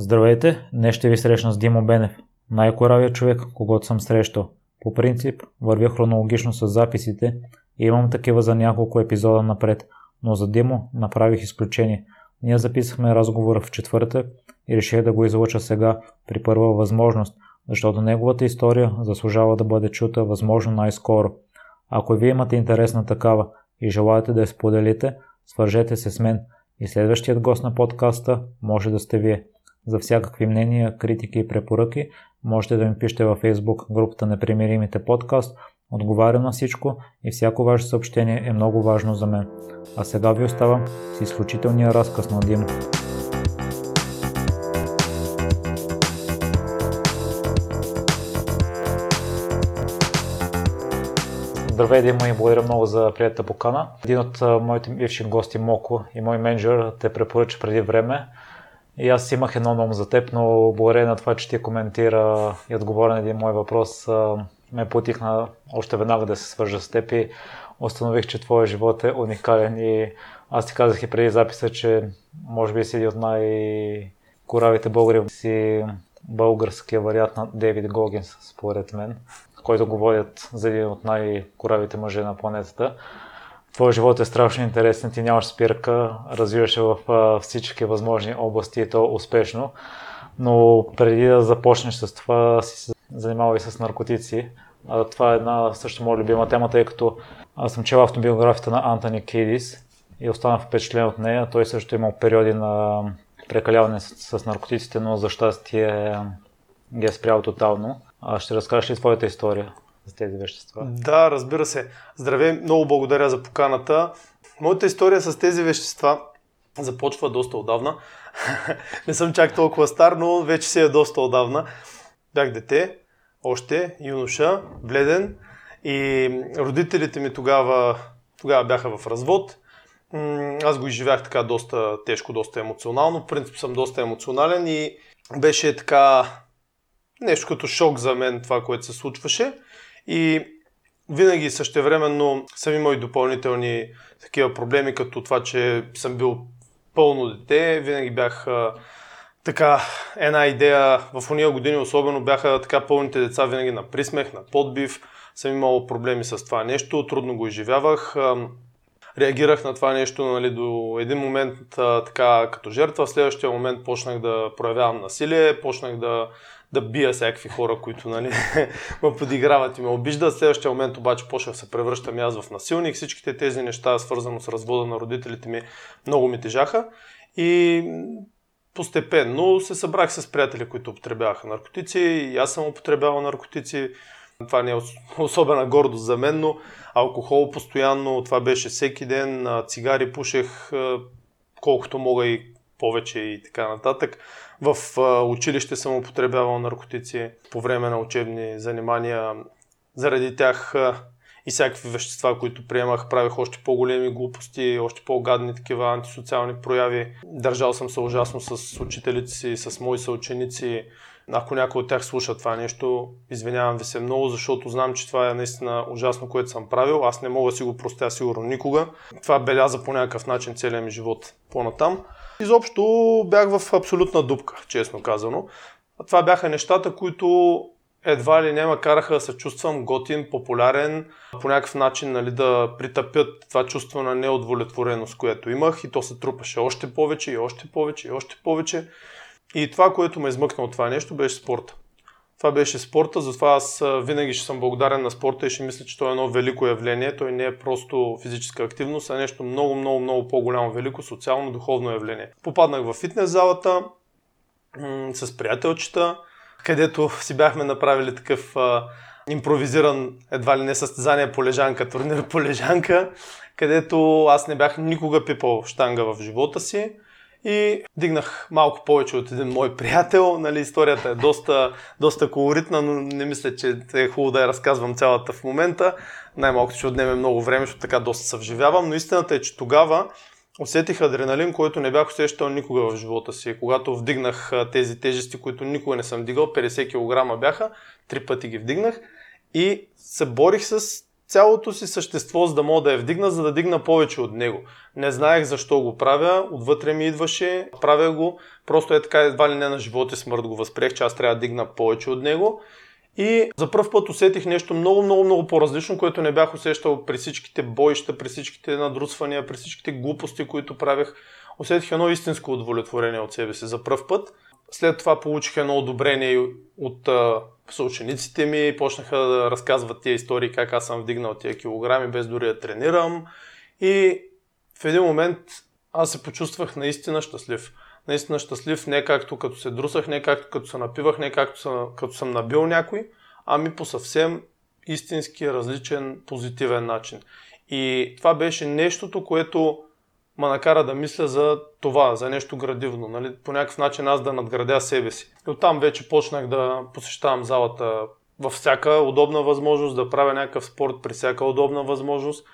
Здравейте, днес ще ви срещна с Димо Бенев, най-коравия човек, когато съм срещал. По принцип, вървя хронологично с записите и имам такива за няколко епизода напред, но за Димо направих изключение. Ние записахме разговора в четвъртък и реших да го излуча сега, при първа възможност, защото неговата история заслужава да бъде чута възможно най-скоро. Ако вие имате интересна такава и желаете да я споделите, свържете се с мен и следващият гост на подкаста може да сте вие. За всякакви мнения, критики и препоръки можете да ми пишете във Facebook групата Непримиримите подкаст. Отговарям на всичко и всяко ваше съобщение е много важно за мен. А сега ви оставам с изключителния разказ на Димо. Здравей, Димо, и благодаря много за приятата покана. Един от моите бивши гости, Моко и мой менеджер, те препоръча преди време и аз имах едно ном за теб, но благодарение на това, че ти коментира и отговоря на един мой въпрос, ме потихна още веднага да се свържа с теб и установих, че твоя живот е уникален. И аз ти казах и преди записа, че може би си един от най-коравите българи си българския вариант на Дейвид Гогинс, според мен, който го водят за един от най-коравите мъже на планетата твоя живот е страшно интересен, ти нямаш спирка, развиваш в всички възможни области и то успешно. Но преди да започнеш с това, си се занимава и с наркотици. А, това е една също моя любима тема, тъй като аз съм чел автобиографията на Антони Кейдис и останах впечатлен от нея. Той също имал периоди на прекаляване с, с наркотиците, но за щастие ги е спрял тотално. А ще разкажеш ли твоята история? За тези вещества? Да, разбира се. Здравей, много благодаря за поканата. Моята история с тези вещества започва доста отдавна. Не съм чак толкова стар, но вече си е доста отдавна. Бях дете, още, юноша, бледен и родителите ми тогава, тогава бяха в развод. Аз го изживях така доста тежко, доста емоционално. В принцип съм доста емоционален и беше така нещо като шок за мен това, което се случваше. И винаги същевременно съм имал и допълнителни такива проблеми, като това, че съм бил пълно дете. Винаги бях а, така една идея, в уния години особено бяха така пълните деца винаги на присмех, на подбив. Съм имал проблеми с това нещо, трудно го изживявах. А, реагирах на това нещо нали, до един момент а, така като жертва, в следващия момент почнах да проявявам насилие, почнах да да бия всякакви хора, които нали, ме подиграват и ме обиждат. Следващия момент обаче почнах се превръщам аз в насилник. Всичките тези неща, свързано с развода на родителите ми, много ми тежаха. И постепенно се събрах с приятели, които употребяваха наркотици. И аз съм употребявал наркотици. Това не е особена гордост за мен, но алкохол постоянно, това беше всеки ден, цигари пушех колкото мога и повече и така нататък. В училище съм употребявал наркотици по време на учебни занимания. Заради тях и всякакви вещества, които приемах, правих още по-големи глупости, още по-гадни такива антисоциални прояви. Държал съм се ужасно с учителите си, с мои съученици. Ако някой от тях слуша това нещо, извинявам ви се много, защото знам, че това е наистина ужасно, което съм правил. Аз не мога да си го простя сигурно никога. Това беляза по някакъв начин целият ми живот по-натам. Изобщо бях в абсолютна дупка, честно казано. Това бяха нещата, които едва ли не ме караха да се чувствам готин, популярен, по някакъв начин нали, да притъпят това чувство на неудовлетвореност, което имах и то се трупаше още повече и още повече и още повече. И това, което ме измъкна от това нещо, беше спорта. Това беше спорта, затова аз винаги ще съм благодарен на спорта и ще мисля, че той е едно велико явление. Той не е просто физическа активност, а нещо много, много, много по-голямо, велико социално, духовно явление. Попаднах в фитнес залата м- с приятелчета, където си бяхме направили такъв а, импровизиран едва ли не състезание по лежанка, турнир по лежанка, където аз не бях никога пипал штанга в живота си. И дигнах малко повече от един мой приятел. Нали, историята е доста, доста колоритна, но не мисля, че е хубаво да я разказвам цялата в момента. Най-малкото ще отнеме много време, защото така доста се вживявам. Но истината е, че тогава усетих адреналин, който не бях усещал никога в живота си. Когато вдигнах тези тежести, които никога не съм дигал, 50 кг бяха, три пъти ги вдигнах и се борих с цялото си същество, за да мога да я вдигна, за да дигна повече от него. Не знаех защо го правя, отвътре ми идваше, правя го, просто е така едва ли не на живот и смърт го възприех, че аз трябва да дигна повече от него. И за първ път усетих нещо много, много, много по-различно, което не бях усещал при всичките боища, при всичките надрусвания, при всичките глупости, които правех. Усетих едно истинско удовлетворение от себе си за първ път. След това получих едно одобрение от съучениците ми, почнаха да разказват тия истории, как аз съм вдигнал тия килограми, без дори да тренирам. И в един момент аз се почувствах наистина щастлив. Наистина щастлив не както като се друсах, не както като се напивах, не както съм, като съм набил някой, ами по съвсем истински различен позитивен начин. И това беше нещото, което ма накара да мисля за това, за нещо градивно. Нали? По някакъв начин аз да надградя себе си. И оттам вече почнах да посещавам залата във всяка удобна възможност, да правя някакъв спорт при всяка удобна възможност.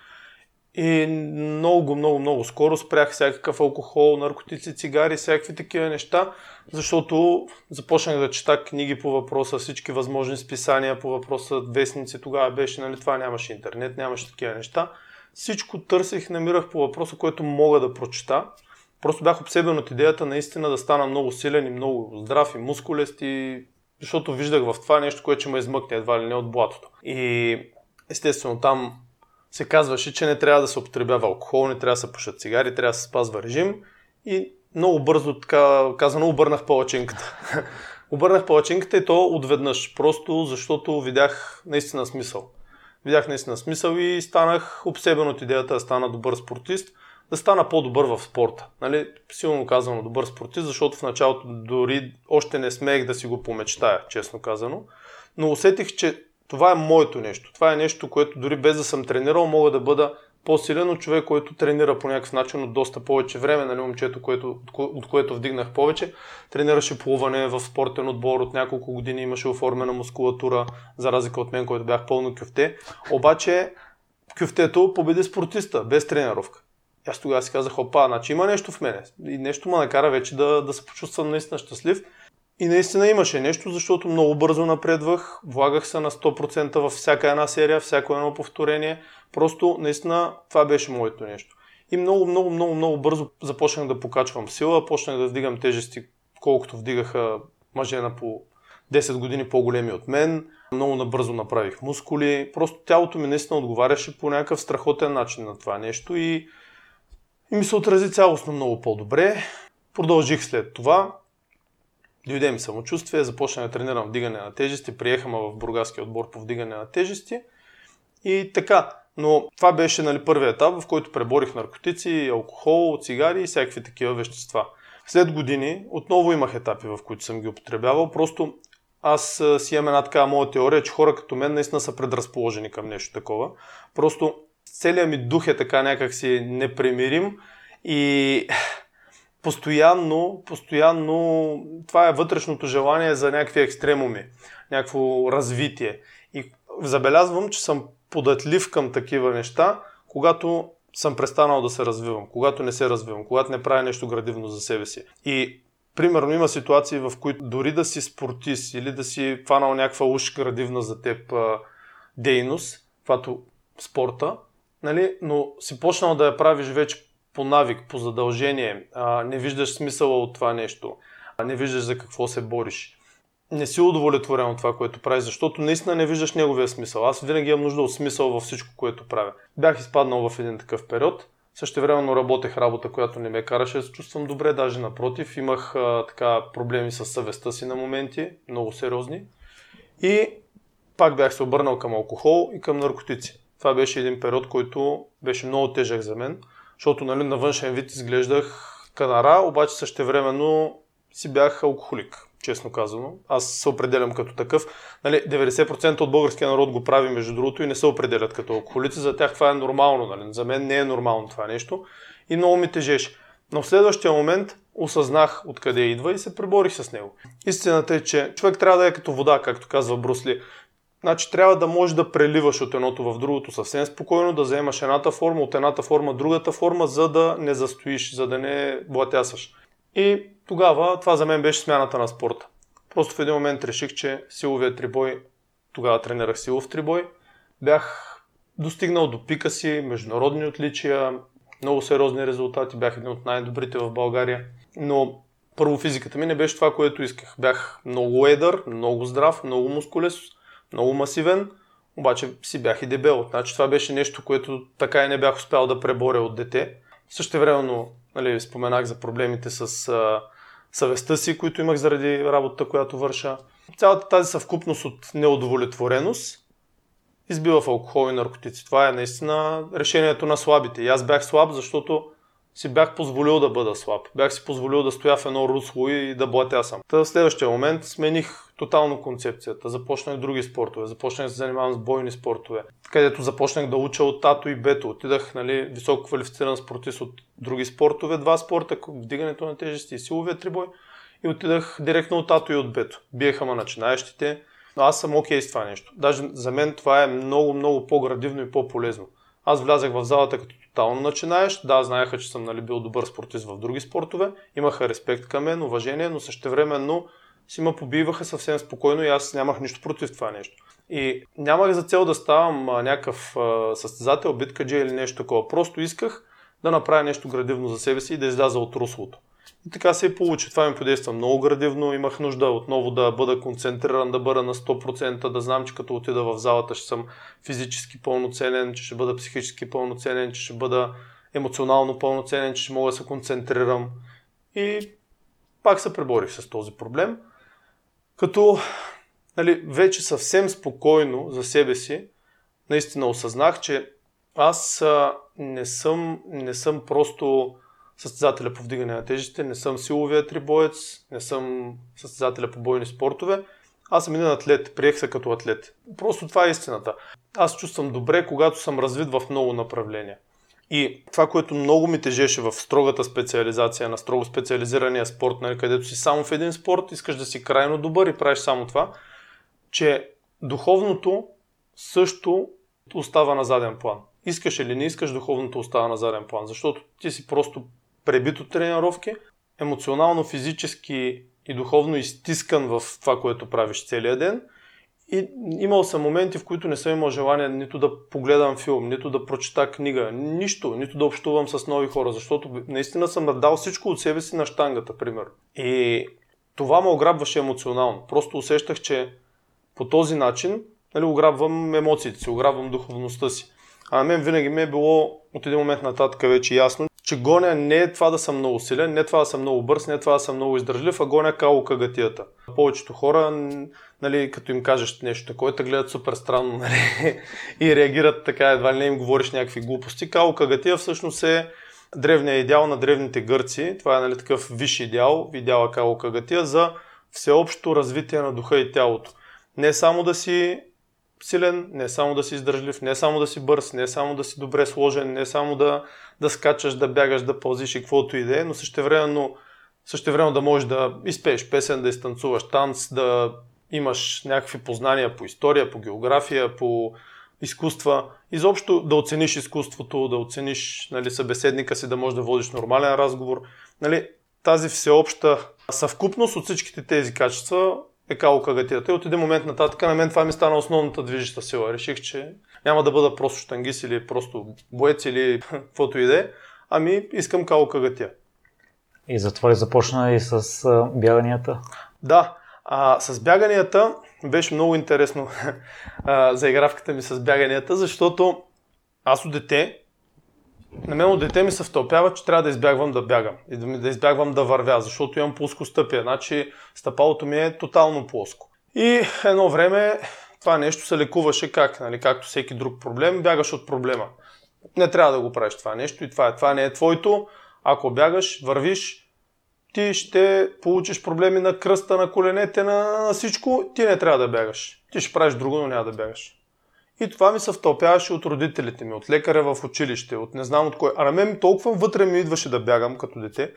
И много, много, много скоро спрях всякакъв алкохол, наркотици, цигари, всякакви такива неща, защото започнах да чета книги по въпроса, всички възможни списания по въпроса, вестници тогава беше, нали, това нямаше интернет, нямаше такива неща. Всичко търсих, намирах по въпроса, който мога да прочета. Просто бях обсебен от идеята наистина да стана много силен и много здрав и мускулест и защото виждах в това нещо, което ще ме измъкне едва ли не от блатото. И естествено там се казваше, че не трябва да се употребява алкохол, не трябва да се пушат цигари, трябва да се спазва режим и много бързо, така казано, обърнах палачинката. обърнах палачинката и то отведнъж, просто защото видях наистина смисъл. Видях наистина смисъл и станах обсебен от идеята да стана добър спортист, да стана по-добър в спорта. Нали? Силно казано добър спортист, защото в началото дори още не смеех да си го помечтая, честно казано. Но усетих, че това е моето нещо. Това е нещо, което дори без да съм тренирал, мога да бъда по-силен от човек, който тренира по някакъв начин от доста повече време. Нали, момчето, което, от което вдигнах повече, тренираше плуване в спортен отбор от няколко години, имаше оформена мускулатура, за разлика от мен, който бях пълно кюфте. Обаче кюфтето победи спортиста, без тренировка. Аз тогава си казах, опа, значи има нещо в мене. И нещо ме накара вече да, да се почувствам наистина щастлив. И наистина имаше нещо, защото много бързо напредвах, влагах се на 100% във всяка една серия, всяко едно повторение. Просто наистина това беше моето нещо. И много, много, много, много бързо започнах да покачвам сила, почнах да вдигам тежести, колкото вдигаха мъже на по 10 години по-големи от мен. Много набързо направих мускули. Просто тялото ми наистина отговаряше по някакъв страхотен начин на това нещо и, и ми се отрази цялостно много по-добре. Продължих след това. Дойде ми самочувствие, започнах да тренирам вдигане на тежести, приехаме в бургаския отбор по вдигане на тежести и така. Но това беше нали, първият етап, в който преборих наркотици, алкохол, цигари и всякакви такива вещества. След години отново имах етапи, в които съм ги употребявал. Просто аз си имам една така моя теория, че хора като мен наистина са предразположени към нещо такова. Просто целият ми дух е така някакси непремирим и постоянно, постоянно това е вътрешното желание за някакви екстремуми, някакво развитие. И забелязвам, че съм податлив към такива неща, когато съм престанал да се развивам, когато не се развивам, когато не правя нещо градивно за себе си. И примерно има ситуации, в които дори да си спортист или да си фанал някаква уж градивна за теб а, дейност, каквато спорта, нали, но си почнал да я правиш вече по навик, по задължение, не виждаш смисъла от това нещо, не виждаш за какво се бориш. Не си удовлетворен от това, което правиш, защото наистина не виждаш неговия смисъл. Аз винаги имам нужда от смисъл във всичко, което правя. Бях изпаднал в един такъв период. Също времено работех работа, която не ме караше да се чувствам добре, даже напротив. Имах а, така проблеми с съвестта си на моменти, много сериозни. И пак бях се обърнал към алкохол и към наркотици. Това беше един период, който беше много тежък за мен защото нали, на външен вид изглеждах канара, обаче същевременно си бях алкохолик, честно казано. Аз се определям като такъв. Нали, 90% от българския народ го прави, между другото, и не се определят като алкохолици. За тях това е нормално. Нали. За мен не е нормално това нещо. И много ми тежеше. Но в следващия момент осъзнах откъде идва и се преборих с него. Истината е, че човек трябва да е като вода, както казва Брусли. Значи трябва да можеш да преливаш от едното в другото съвсем спокойно, да вземаш едната форма, от едната форма другата форма, за да не застоиш, за да не блатясаш. И тогава това за мен беше смяната на спорта. Просто в един момент реших, че силовия трибой, тогава тренирах силов трибой, бях достигнал до пика си, международни отличия, много сериозни резултати, бях един от най-добрите в България. Но първо физиката ми не беше това, което исках. Бях много едър, много здрав, много мускулес, много масивен, обаче си бях и дебел. Значи това беше нещо, което така и не бях успял да преборя от дете. Също времено нали, споменах за проблемите с а, съвестта си, които имах заради работата, която върша. Цялата тази съвкупност от неудовлетвореност избива в алкохол и наркотици. Това е наистина решението на слабите. И аз бях слаб, защото си бях позволил да бъда слаб. Бях си позволил да стоя в едно русло и да блатя сам. Та в следващия момент смених тотално концепцията. Започнах други спортове. Започнах да се занимавам с бойни спортове. Където започнах да уча от тато и бето. Отидах нали, високо квалифициран спортист от други спортове. Два спорта, вдигането на тежести и силовия трибой. И отидах директно от тато и от бето. Биеха ма начинаещите. Но аз съм окей okay с това нещо. Даже за мен това е много, много по-градивно и по-полезно. Аз влязах в залата като тотално начинаеш. Да, знаеха, че съм нали, бил добър спортист в други спортове. Имаха респект към мен, уважение, но същевременно си ме побиваха съвсем спокойно и аз нямах нищо против това нещо. И нямах за цел да ставам а, някакъв а, състезател, биткаджи или нещо такова. Просто исках да направя нещо градивно за себе си и да изляза от руслото. И така се и получи. Това ми подейства много градивно. Имах нужда отново да бъда концентриран, да бъда на 100%, да знам, че като отида в залата ще съм физически пълноценен, че ще бъда психически пълноценен, че ще бъда емоционално пълноценен, че ще мога да се концентрирам. И пак се преборих с този проблем. Като нали, вече съвсем спокойно за себе си, наистина осъзнах, че аз не, съм, не съм просто състезателя по вдигане на тежестите, не съм силовия трибоец, не съм състезателя по бойни спортове. Аз съм един атлет, приех се като атлет. Просто това е истината. Аз чувствам добре, когато съм развит в много направления. И това, което много ми тежеше в строгата специализация на строго специализирания спорт, нали, където си само в един спорт, искаш да си крайно добър и правиш само това, че духовното също остава на заден план. Искаш или не искаш, духовното остава на заден план, защото ти си просто пребит от тренировки, емоционално, физически и духовно изтискан в това, което правиш целия ден. И имал съм моменти, в които не съм имал желание нито да погледам филм, нито да прочета книга, нищо, нито да общувам с нови хора, защото наистина съм дал всичко от себе си на штангата, примерно. И това ме ограбваше емоционално. Просто усещах, че по този начин нали, ограбвам емоциите си, ограбвам духовността си. А на мен винаги ми е било от един момент нататък вече ясно, че гоня не е това да съм много силен, не е това да съм много бърз, не е това да съм много издържлив, а гоня као кагатията. Повечето хора, нали, като им кажеш нещо такова, те гледат супер странно нали, и реагират така, едва ли не им говориш някакви глупости. Као кагатия всъщност е древният идеал на древните гърци. Това е нали, такъв висш идеал, идеала као кагатия за всеобщо развитие на духа и тялото. Не само да си силен, не само да си издържлив, не само да си бърз, не само да си добре сложен, не само да, да скачаш, да бягаш, да пълзиш и каквото и да е, но същевременно, същевременно да можеш да изпееш песен, да изтанцуваш танц, да имаш някакви познания по история, по география, по изкуства. Изобщо да оцениш изкуството, да оцениш нали, събеседника си, да можеш да водиш нормален разговор. Нали, тази всеобща съвкупност от всичките тези качества е кало кагатията. И от един момент нататък на мен това ми стана основната движеща сила. Реших, че няма да бъда просто штангист или просто боец или каквото и да е, ами искам кало кагатия. И затова ли започна и с а, бяганията? Да, а, с бяганията беше много интересно а, заигравката ми с бяганията, защото аз от дете на мен от дете ми се втълпява, че трябва да избягвам да бягам и да, да избягвам да вървя, защото имам плоско стъпие. Значи стъпалото ми е тотално плоско. И едно време това нещо се лекуваше как, нали, както всеки друг проблем, бягаш от проблема. Не трябва да го правиш това нещо и това, е, това не е твоето. Ако бягаш, вървиш, ти ще получиш проблеми на кръста, на коленете, на всичко, ти не трябва да бягаш. Ти ще правиш друго, но няма да бягаш. И това ми се втълпяваше от родителите ми, от лекаря в училище, от не знам от кой. А на мен толкова вътре ми идваше да бягам като дете.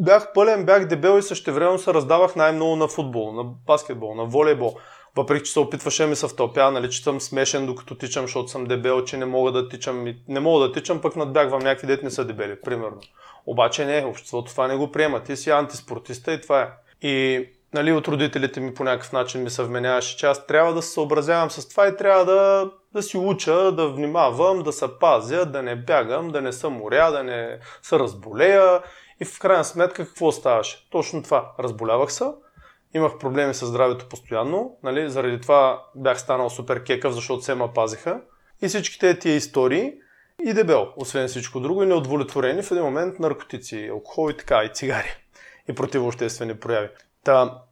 Бях пълен, бях дебел и същевременно се раздавах най-много на футбол, на баскетбол, на волейбол. Въпреки, че се опитваше ми се втълпя, нали, че съм смешен докато тичам, защото съм дебел, че не мога да тичам. Не мога да тичам, пък надбягвам някакви дет не са дебели, примерно. Обаче не, обществото това не го приема. Ти си антиспортиста и това е. И нали, от родителите ми по някакъв начин ми се вменяваше, че аз трябва да се съобразявам с това и трябва да, да си уча, да внимавам, да се пазя, да не бягам, да не съм моря, да не се разболея. И в крайна сметка какво ставаше? Точно това. Разболявах се, имах проблеми с здравето постоянно, нали, заради това бях станал супер кекъв, защото се ма пазиха. И всичките тия истории и дебел, освен всичко друго, и неудовлетворени в един момент наркотици, алкохол и така, и цигари, и противообществени прояви. Та,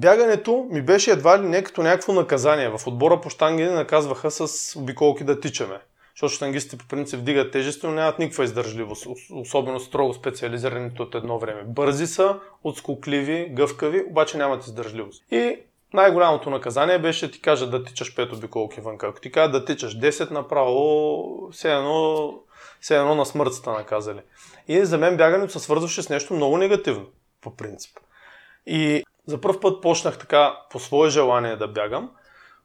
бягането ми беше едва ли не като някакво наказание. В отбора по штанги не наказваха с обиколки да тичаме. Защото штангистите по принцип вдигат тежести, но нямат никаква издържливост, особено строго специализираните от едно време. Бързи са, отскокливи, гъвкави, обаче нямат издържливост. И най-голямото наказание беше ти кажа да тичаш 5 обиколки вън. Ако ти кажа да тичаш 10 направо, все едно, все едно на смърт сте наказали. И за мен бягането се свързваше с нещо много негативно, по принцип. И за първ път почнах така по свое желание да бягам,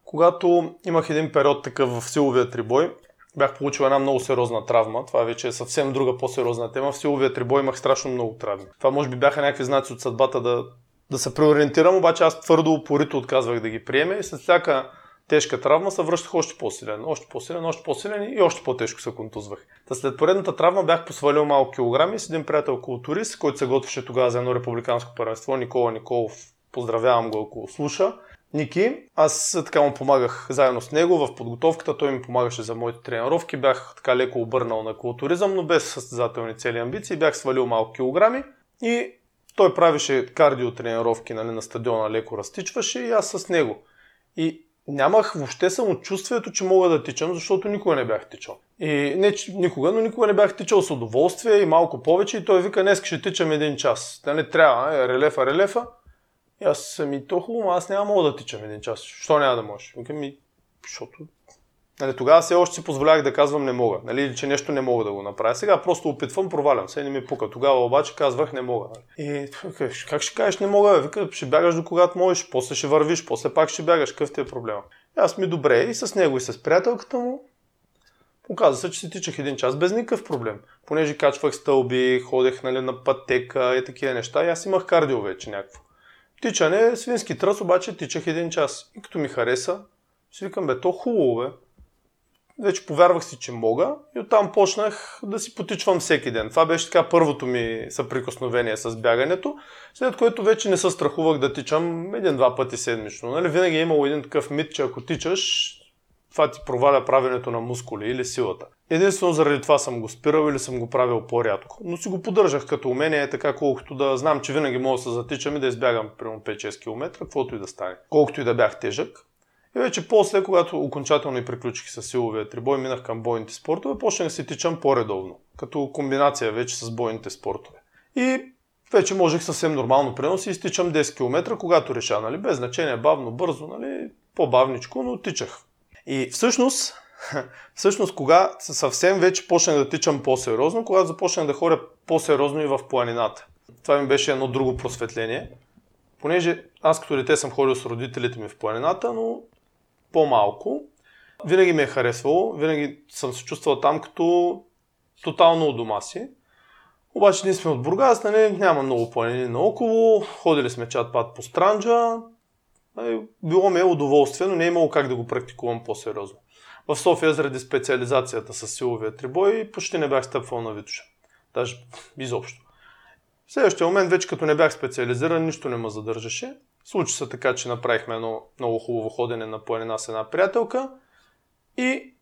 когато имах един период такъв в силовия трибой, бях получил една много сериозна травма. Това вече е съвсем друга по-сериозна тема. В силовия трибой имах страшно много травми. Това може би бяха някакви знаци от съдбата да, да се преориентирам, обаче аз твърдо упорито отказвах да ги приеме и след всяка тежка травма се връщах още по-силен, още по-силен, още по-силен и още по-тежко се контузвах. Та след поредната травма бях посвалил малко килограми с един приятел културист, който се готвеше тогава за едно републиканско първенство, Никола Николов. Поздравявам го, ако слуша. Ники. Аз така му помагах заедно с него в подготовката, той ми помагаше за моите тренировки, бях така леко обърнал на културизъм, но без състезателни цели амбиции, бях свалил малко килограми и той правеше кардио тренировки нали, на стадиона, леко разтичваше и аз с него. И нямах въобще самочувствието, че мога да тичам, защото никога не бях тичал. И не никога, но никога не бях тичал с удоволствие и малко повече и той вика, днес ще тичам един час. Нали, трябва, е, релефа, релефа. И аз съм и то хубаво, аз няма мога да тичам един час. Що няма да можеш? Викам ми, защото Нали, тогава все още си позволявах да казвам не мога, нали, че нещо не мога да го направя. Сега просто опитвам, провалям се, не ми пука. Тогава обаче казвах не мога. Нали. И как ще кажеш не мога? Вика, ще бягаш до когато можеш, после ще вървиш, после пак ще бягаш, какъв ти е проблема? И аз ми добре и с него и с приятелката му. Оказа се, че си тичах един час без никакъв проблем. Понеже качвах стълби, ходех нали, на пътека и такива неща. И аз имах кардио вече някакво. Тичане, свински тръс, обаче тичах един час. И като ми хареса, си викам, бе, то хубаво, бе. Вече повярвах си, че мога и оттам почнах да си потичвам всеки ден. Това беше така първото ми съприкосновение с бягането, след което вече не се страхувах да тичам един-два пъти седмично. Нали? Винаги е имало един такъв мит, че ако тичаш, това ти проваля правенето на мускули или силата. Единствено заради това съм го спирал или съм го правил по-рядко. Но си го поддържах като умение, така колкото да знам, че винаги мога да се затичам и да избягам примерно 5-6 км, каквото и да стане. Колкото и да бях тежък. И вече после, когато окончателно и приключих с силовия трибой, минах към бойните спортове, почнах да си тичам по-редовно, като комбинация вече с бойните спортове. И вече можех съвсем нормално пренос и изтичам 10 км, когато реша, нали, без значение, бавно, бързо, нали, по-бавничко, но тичах. И всъщност, всъщност, кога съвсем вече почнах да тичам по-сериозно, когато започнах да ходя по-сериозно и в планината. Това ми беше едно друго просветление. Понеже аз като дете съм ходил с родителите ми в планината, но по-малко. Винаги ми е харесвало, винаги съм се чувствал там като тотално у дома си. Обаче ние сме от Бургас, нали, няма много планини наоколо, ходили сме чат-пат по Странджа, нали, било ми е удоволствие, но не е имало как да го практикувам по-сериозно. В София заради специализацията с силовия трибой почти не бях стъпвал на Витуша. Даже изобщо. В следващия момент, вече като не бях специализиран, нищо не ме задържаше. Случи се така, че направихме едно много хубаво ходене на планина с една приятелка и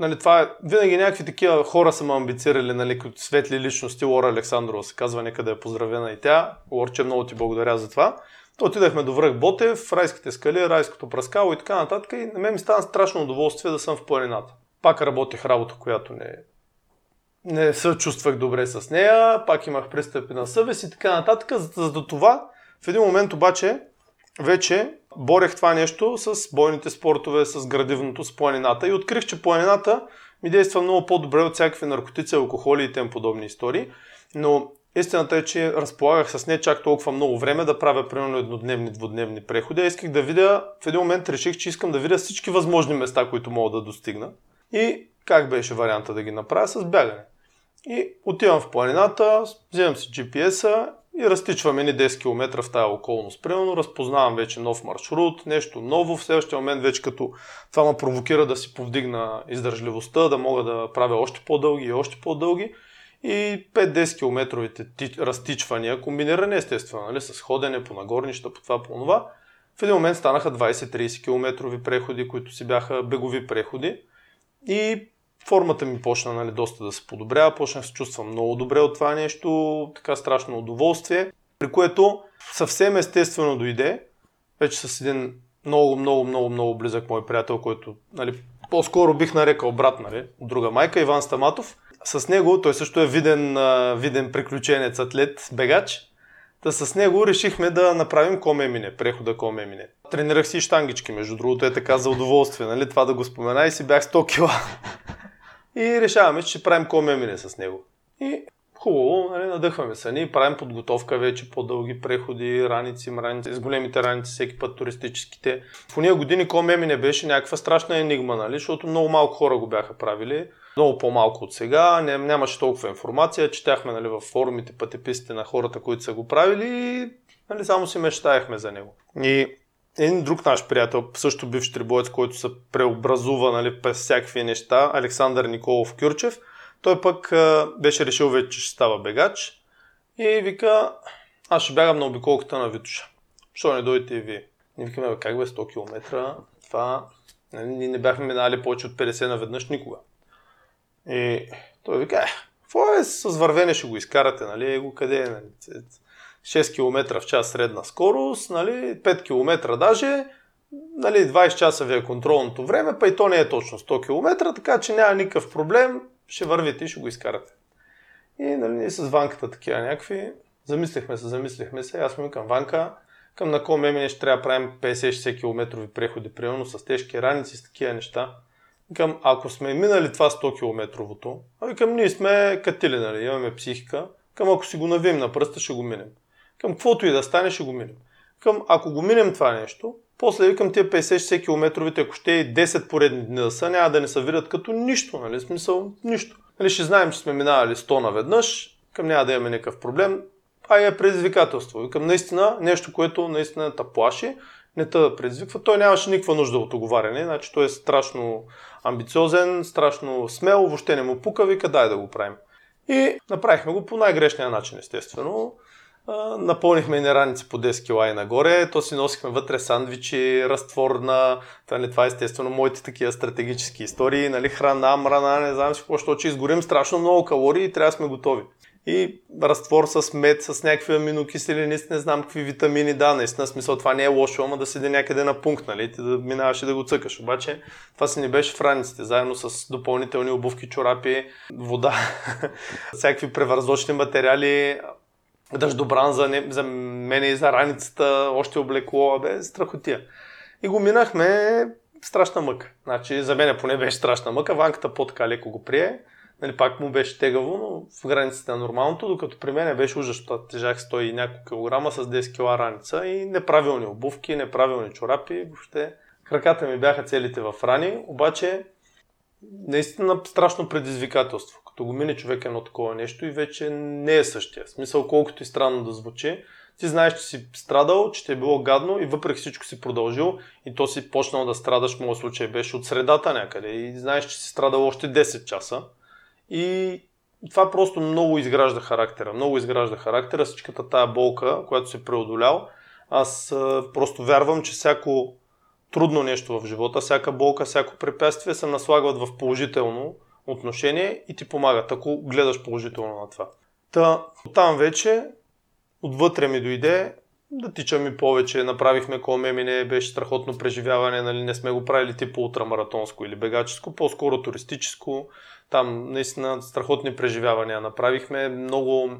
нали, това е, винаги някакви такива хора са ме амбицирали, нали, като светли личности, Лора Александрова се казва, нека да е поздравена и тя. Лорче, много ти благодаря за това. То отидахме до връх Ботев, райските скали, райското пръскало и така нататък. И на мен ми стана страшно удоволствие да съм в планината. Пак работех работа, която не, не се чувствах добре с нея, пак имах пристъпи на съвест и така нататък. За, за това в един момент обаче вече борех това нещо с бойните спортове, с градивното, с планината и открих, че планината ми действа много по-добре от всякакви наркотици, алкохоли и тем подобни истории. Но истината е, че разполагах с не чак толкова много време да правя примерно еднодневни, двудневни преходи. исках да видя, в един момент реших, че искам да видя всички възможни места, които мога да достигна. И как беше варианта да ги направя с бягане. И отивам в планината, вземам си GPS-а и разтичваме ни 10 км в тая околност. Примерно разпознавам вече нов маршрут, нещо ново. В следващия момент вече като това ме провокира да си повдигна издържливостта, да мога да правя още по-дълги и още по-дълги. И 5-10 км разтичвания, комбинирани естествено, нали, с ходене по нагорнища, по това, по това. В един момент станаха 20-30 км преходи, които си бяха бегови преходи. И формата ми почна нали, доста да се подобрява, почнах да се чувствам много добре от това нещо, така страшно удоволствие, при което съвсем естествено дойде, вече с един много, много, много, много близък мой приятел, който нали, по-скоро бих нарекал брат, нали, друга майка, Иван Стаматов. С него, той също е виден, виден приключенец, атлет, бегач. Та с него решихме да направим комемине, прехода комемине. Тренирах си штангички, между другото е така за удоволствие, нали? това да го спомена и си бях 100 кила. И решаваме, че ще правим комемине с него. И хубаво, нали, надъхваме се ни, правим подготовка вече по-дълги преходи, раници, мраници, с големите раници всеки път туристическите. В уния години комемине беше някаква страшна енигма, нали, защото много малко хора го бяха правили. Много по-малко от сега, нямаше толкова информация, четяхме нали, в форумите, пътеписите на хората, които са го правили и нали, само си мечтаяхме за него. И един друг наш приятел, също бивш трибоец, който се преобразува нали, през всякакви неща, Александър Николов Кюрчев, той пък а, беше решил вече, че ще става бегач и вика, аз ще бягам на обиколката на Витуша. Що не дойдете и вие? Ние викаме, как бе 100 км, това нали, ние не бяхме минали повече от 50 наведнъж никога. И той вика, е, какво е с вървене ще го изкарате, нали, го къде е, нали? 6 км в час средна скорост, нали, 5 км даже, нали, 20 часа ви е контролното време, па и то не е точно 100 км, така че няма никакъв проблем, ще вървите и ще го изкарате. И нали, ние с Ванката такива някакви, замислихме се, замислихме се, аз му към Ванка, към на ком мемени ще трябва да правим 50-60 км преходи, примерно с тежки раници, с такива неща. Викам, ако сме минали това 100 км, а викам, ние сме катили, нали, имаме психика, към ако си го навием на пръста, ще го минем. Към каквото и да стане, ще го минем. Към, ако го минем това нещо, после викам тия 50-60 км, ако ще и 10 поредни дни да са, няма да не се видят като нищо, нали? Смисъл, нищо. Нали, ще знаем, че сме минавали 100 наведнъж, към няма да имаме никакъв проблем, а е предизвикателство. И към наистина нещо, което наистина те плаши, не те предизвиква. Той нямаше никаква нужда от оговаряне, значи той е страшно амбициозен, страшно смел, въобще не му пука, вика дай да го правим. И направихме го по най-грешния начин, естествено напълнихме и раници по 10 кила и нагоре, то си носихме вътре сандвичи, разтворна, това, нали, това е естествено моите такива стратегически истории, нали, храна, мрана, не знам си какво, ще изгорим страшно много калории и трябва да сме готови. И разтвор с мед, с някакви аминокиселини, не знам какви витамини, да, наистина смисъл това не е лошо, ама да седи някъде на пункт, нали, да минаваш и да го цъкаш. Обаче това си не беше в раниците, заедно с допълнителни обувки, чорапи, вода, всякакви превързочни материали, дъждобран за, не, за мене и за раницата, още облекло, бе, страхотия. И го минахме страшна мъка. Значи, за мен поне беше страшна мъка. Ванката по-така леко го прие. Нали, пак му беше тегаво, но в границите на нормалното, докато при мен беше ужасно. Тежах 100 и няколко килограма с 10 кила раница и неправилни обувки, неправилни чорапи. Въобще краката ми бяха целите в рани, обаче наистина страшно предизвикателство. Като го мине човек едно такова нещо и вече не е същия. В смисъл, колкото и странно да звучи, ти знаеш, че си страдал, че ти е било гадно и въпреки всичко си продължил и то си почнал да страдаш, в моят случай беше от средата някъде и знаеш, че си страдал още 10 часа и това просто много изгражда характера, много изгражда характера, всичката тая болка, която си преодолял. Аз просто вярвам, че всяко трудно нещо в живота, всяка болка, всяко препятствие се наслагват в положително отношение и ти помагат, ако гледаш положително на това. Та, там вече отвътре ми дойде да тичам и повече. Направихме колмемине, беше страхотно преживяване, нали, не сме го правили типа ултрамаратонско или бегаческо, по-скоро туристическо. Там наистина страхотни преживявания направихме. Много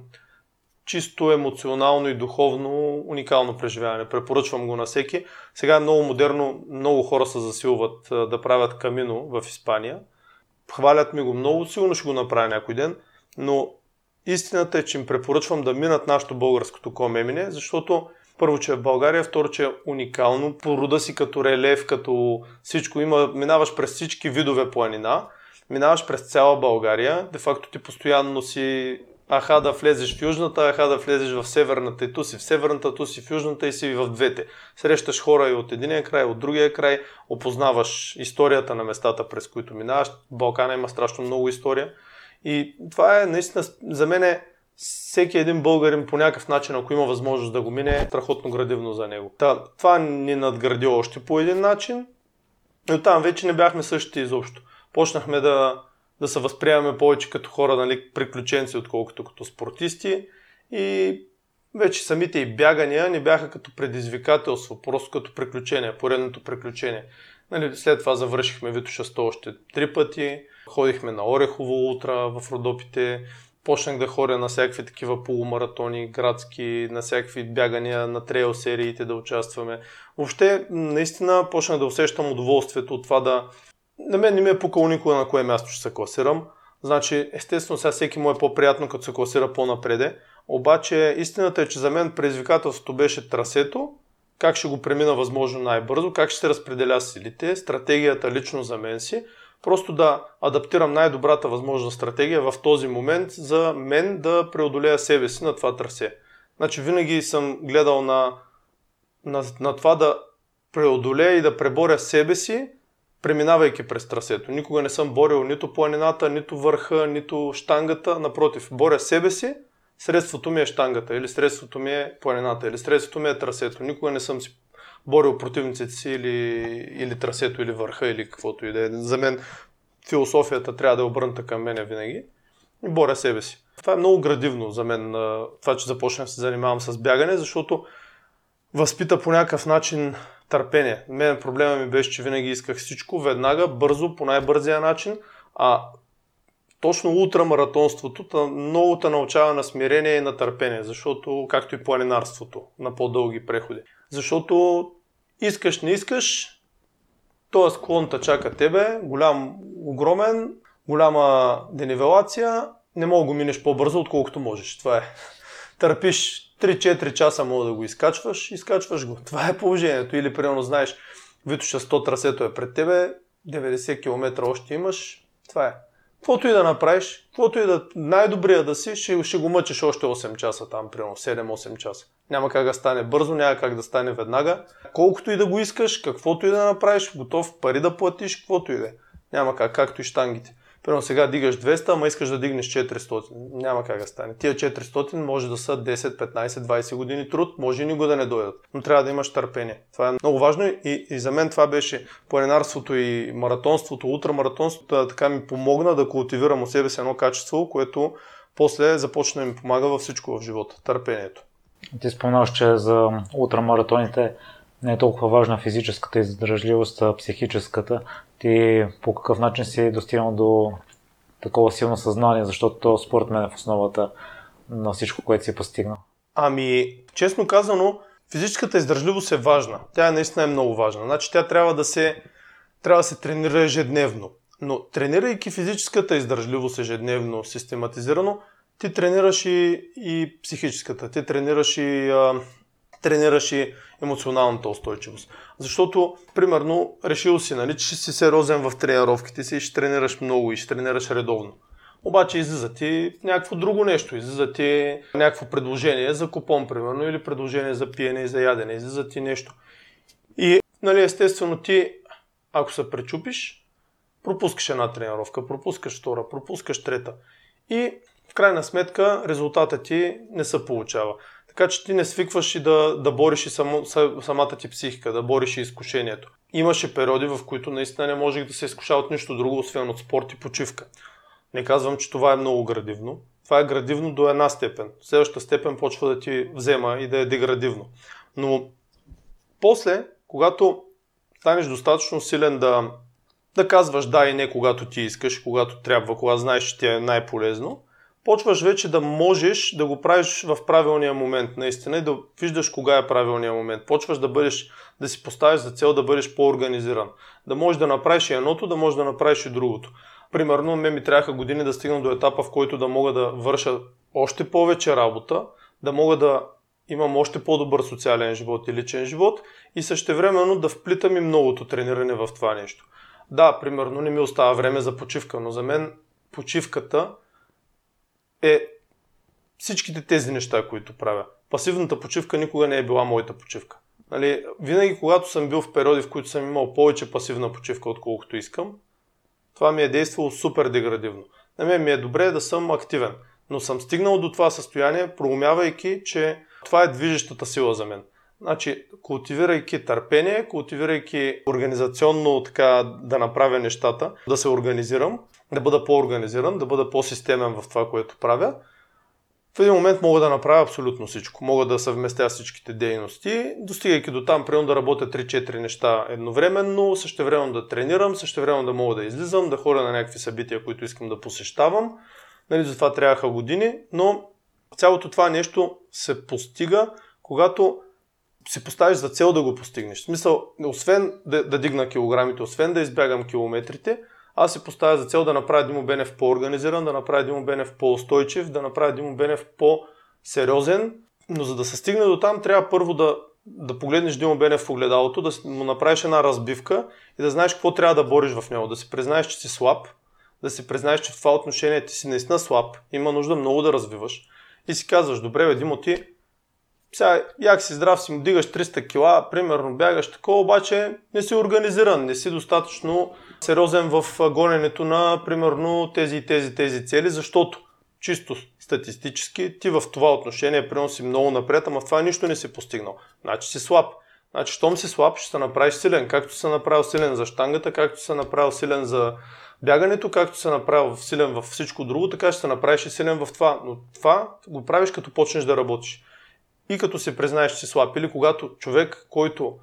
чисто емоционално и духовно уникално преживяване. Препоръчвам го на всеки. Сега е много модерно, много хора се засилват да правят камино в Испания. Хвалят ми го много, сигурно ще го направя някой ден, но истината е, че им препоръчвам да минат нашото българското комемине, защото първо, че е в България, второ, че е уникално. По рода си като релеф, като всичко има, минаваш през всички видове планина, минаваш през цяла България, де факто ти постоянно си аха да влезеш в южната, аха да влезеш в северната и ту си в северната, ту си в южната и си в двете. Срещаш хора и от единия край, от другия край, опознаваш историята на местата, през които минаваш. Балкана има страшно много история. И това е наистина, за мен е всеки един българин по някакъв начин, ако има възможност да го мине, е страхотно градивно за него. Та, това ни надгради още по един начин. И оттам вече не бяхме същите изобщо. Почнахме да, да се възприемаме повече като хора, нали, приключенци, отколкото като спортисти. И вече самите и бягания не бяха като предизвикателство, просто като приключение, поредното приключение. Нали, след това завършихме Витоша 100 още три пъти, ходихме на Орехово утра в Родопите, почнах да ходя на всякакви такива полумаратони, градски, на всякакви бягания, на трейл сериите да участваме. Въобще, наистина, почнах да усещам удоволствието от това да... На мен не ми е пукало никога на кое място ще се класирам. Значи, естествено, сега всеки му е по-приятно, като се класира по-напреде. Обаче, истината е, че за мен предизвикателството беше трасето, как ще го премина възможно най-бързо, как ще се разпределя силите, стратегията лично за мен си, просто да адаптирам най-добрата възможна стратегия в този момент за мен да преодолея себе си на това трасе. Значи винаги съм гледал на, на, на това да преодолея и да преборя себе си, преминавайки през трасето. Никога не съм борил нито планината, нито върха, нито штангата. Напротив, боря себе си, средството ми е штангата, или средството ми е планината, или средството ми е трасето. Никога не съм си борил противниците си или, или трасето, или върха, или каквото и да е. За мен философията трябва да е обърната към мене винаги и боря себе си. Това е много градивно за мен, това, че започнах да се занимавам с бягане, защото възпита по някакъв начин търпение. Мен проблема ми беше, че винаги исках всичко веднага, бързо, по най-бързия начин, а точно ултрамаратонството много те научава на смирение и на търпение, защото, както и планинарството, на по-дълги преходи. Защото искаш, не искаш, този склон чака тебе, голям, огромен, голяма денивелация, не мога го минеш по-бързо, отколкото можеш. Това е. Търпиш 3-4 часа мога да го изкачваш, изкачваш го. Това е положението. Или примерно знаеш, Витоша 100 трасето е пред тебе, 90 км още имаш. Това е. Каквото и да направиш, каквото и да най-добрия да си, ще, ще го мъчиш още 8 часа там, примерно 7-8 часа. Няма как да стане бързо, няма как да стане веднага. Колкото и да го искаш, каквото и да направиш, готов пари да платиш, каквото и да е. Няма как, както и штангите. Примерно сега дигаш 200, ама искаш да дигнеш 400. Няма как да стане. Тия 400 може да са 10, 15, 20 години труд, може и никога да не дойдат. Но трябва да имаш търпение. Това е много важно и, и за мен това беше планинарството и маратонството, ултрамаратонството, така ми помогна да култивирам у себе си едно качество, което после започна да ми помага във всичко в живота. Търпението. Ти споменаваш, че за ултрамаратоните не е толкова важна физическата издържливост, а психическата. Ти по какъв начин си достигнал до такова силно съзнание, защото според мен е в основата на всичко, което си постигнал? Ами, честно казано, физическата издържливост е важна. Тя наистина е много важна. Значи тя трябва да се, трябва да се тренира ежедневно. Но тренирайки физическата издържливост ежедневно, систематизирано, ти тренираш и, и психическата, ти тренираш и, а, тренираш и емоционалната устойчивост. Защото, примерно, решил си, нали, че си сериозен в тренировките си и ще тренираш много и ще тренираш редовно. Обаче излиза ти някакво друго нещо, излиза ти някакво предложение за купон, примерно, или предложение за пиене и за ядене, излиза ти нещо. И, нали, естествено, ти, ако се пречупиш, пропускаш една тренировка, пропускаш втора, пропускаш трета. И в крайна сметка резултатът ти не се получава. Така че ти не свикваш и да, да бориш и само, самата ти психика, да бориш и изкушението. Имаше периоди, в които наистина не можех да се изкуша от нищо друго, освен от спорт и почивка. Не казвам, че това е много градивно. Това е градивно до една степен. Следващата степен почва да ти взема и да е деградивно. Но после, когато станеш достатъчно силен да, да казваш да и не, когато ти искаш, когато трябва, когато знаеш, че ти е най-полезно, почваш вече да можеш да го правиш в правилния момент, наистина, и да виждаш кога е правилния момент. Почваш да бъдеш, да си поставиш за цел да бъдеш по-организиран. Да можеш да направиш и едното, да можеш да направиш и другото. Примерно, ме ми трябваха години да стигна до етапа, в който да мога да върша още повече работа, да мога да имам още по-добър социален живот и личен живот и същевременно да вплитам и многото трениране в това нещо. Да, примерно не ми остава време за почивка, но за мен почивката е всичките тези неща, които правя. Пасивната почивка никога не е била моята почивка. Нали, винаги, когато съм бил в периоди, в които съм имал повече пасивна почивка, отколкото искам, това ми е действало супер деградивно. На мен ми е добре да съм активен, но съм стигнал до това състояние, проумявайки, че това е движещата сила за мен. Значи, култивирайки търпение, култивирайки организационно така да направя нещата, да се организирам, да бъда по-организиран, да бъда по-системен в това, което правя, в един момент мога да направя абсолютно всичко. Мога да съвместя всичките дейности, достигайки до там, примерно да работя 3-4 неща едновременно, също време да тренирам, също време да мога да излизам, да ходя на някакви събития, които искам да посещавам. Нали, за това трябваха години, но цялото това нещо се постига, когато си поставиш за цел да го постигнеш. В смисъл, освен да, да дигна килограмите, освен да избягам километрите, аз си поставя за цел да направя Димо Бенев по-организиран, да направя Димо Бенев по-устойчив, да направя Димо Бенев по-сериозен, но за да се стигне до там, трябва първо да, да погледнеш Димо Бенев в огледалото, да му направиш една разбивка и да знаеш какво трябва да бориш в него, да си признаеш, че си слаб, да си признаеш, че в това отношение ти си наистина слаб, има нужда много да развиваш. И си казваш, добре, бе, Димо, ти сега, як си здрав, си му дигаш 300 кила, примерно бягаш такова, обаче не си организиран, не си достатъчно сериозен в гоненето на, примерно, тези и тези, тези цели, защото чисто статистически ти в това отношение примерно си много напред, ама в това нищо не си постигнал. Значи си слаб. Значи, щом си слаб, ще се направиш силен. Както се направил силен за штангата, както се направил силен за бягането, както се направил силен във всичко друго, така ще се направиш и силен в това. Но това го правиш като почнеш да работиш и като се признаеш, че си слаб, или когато човек, който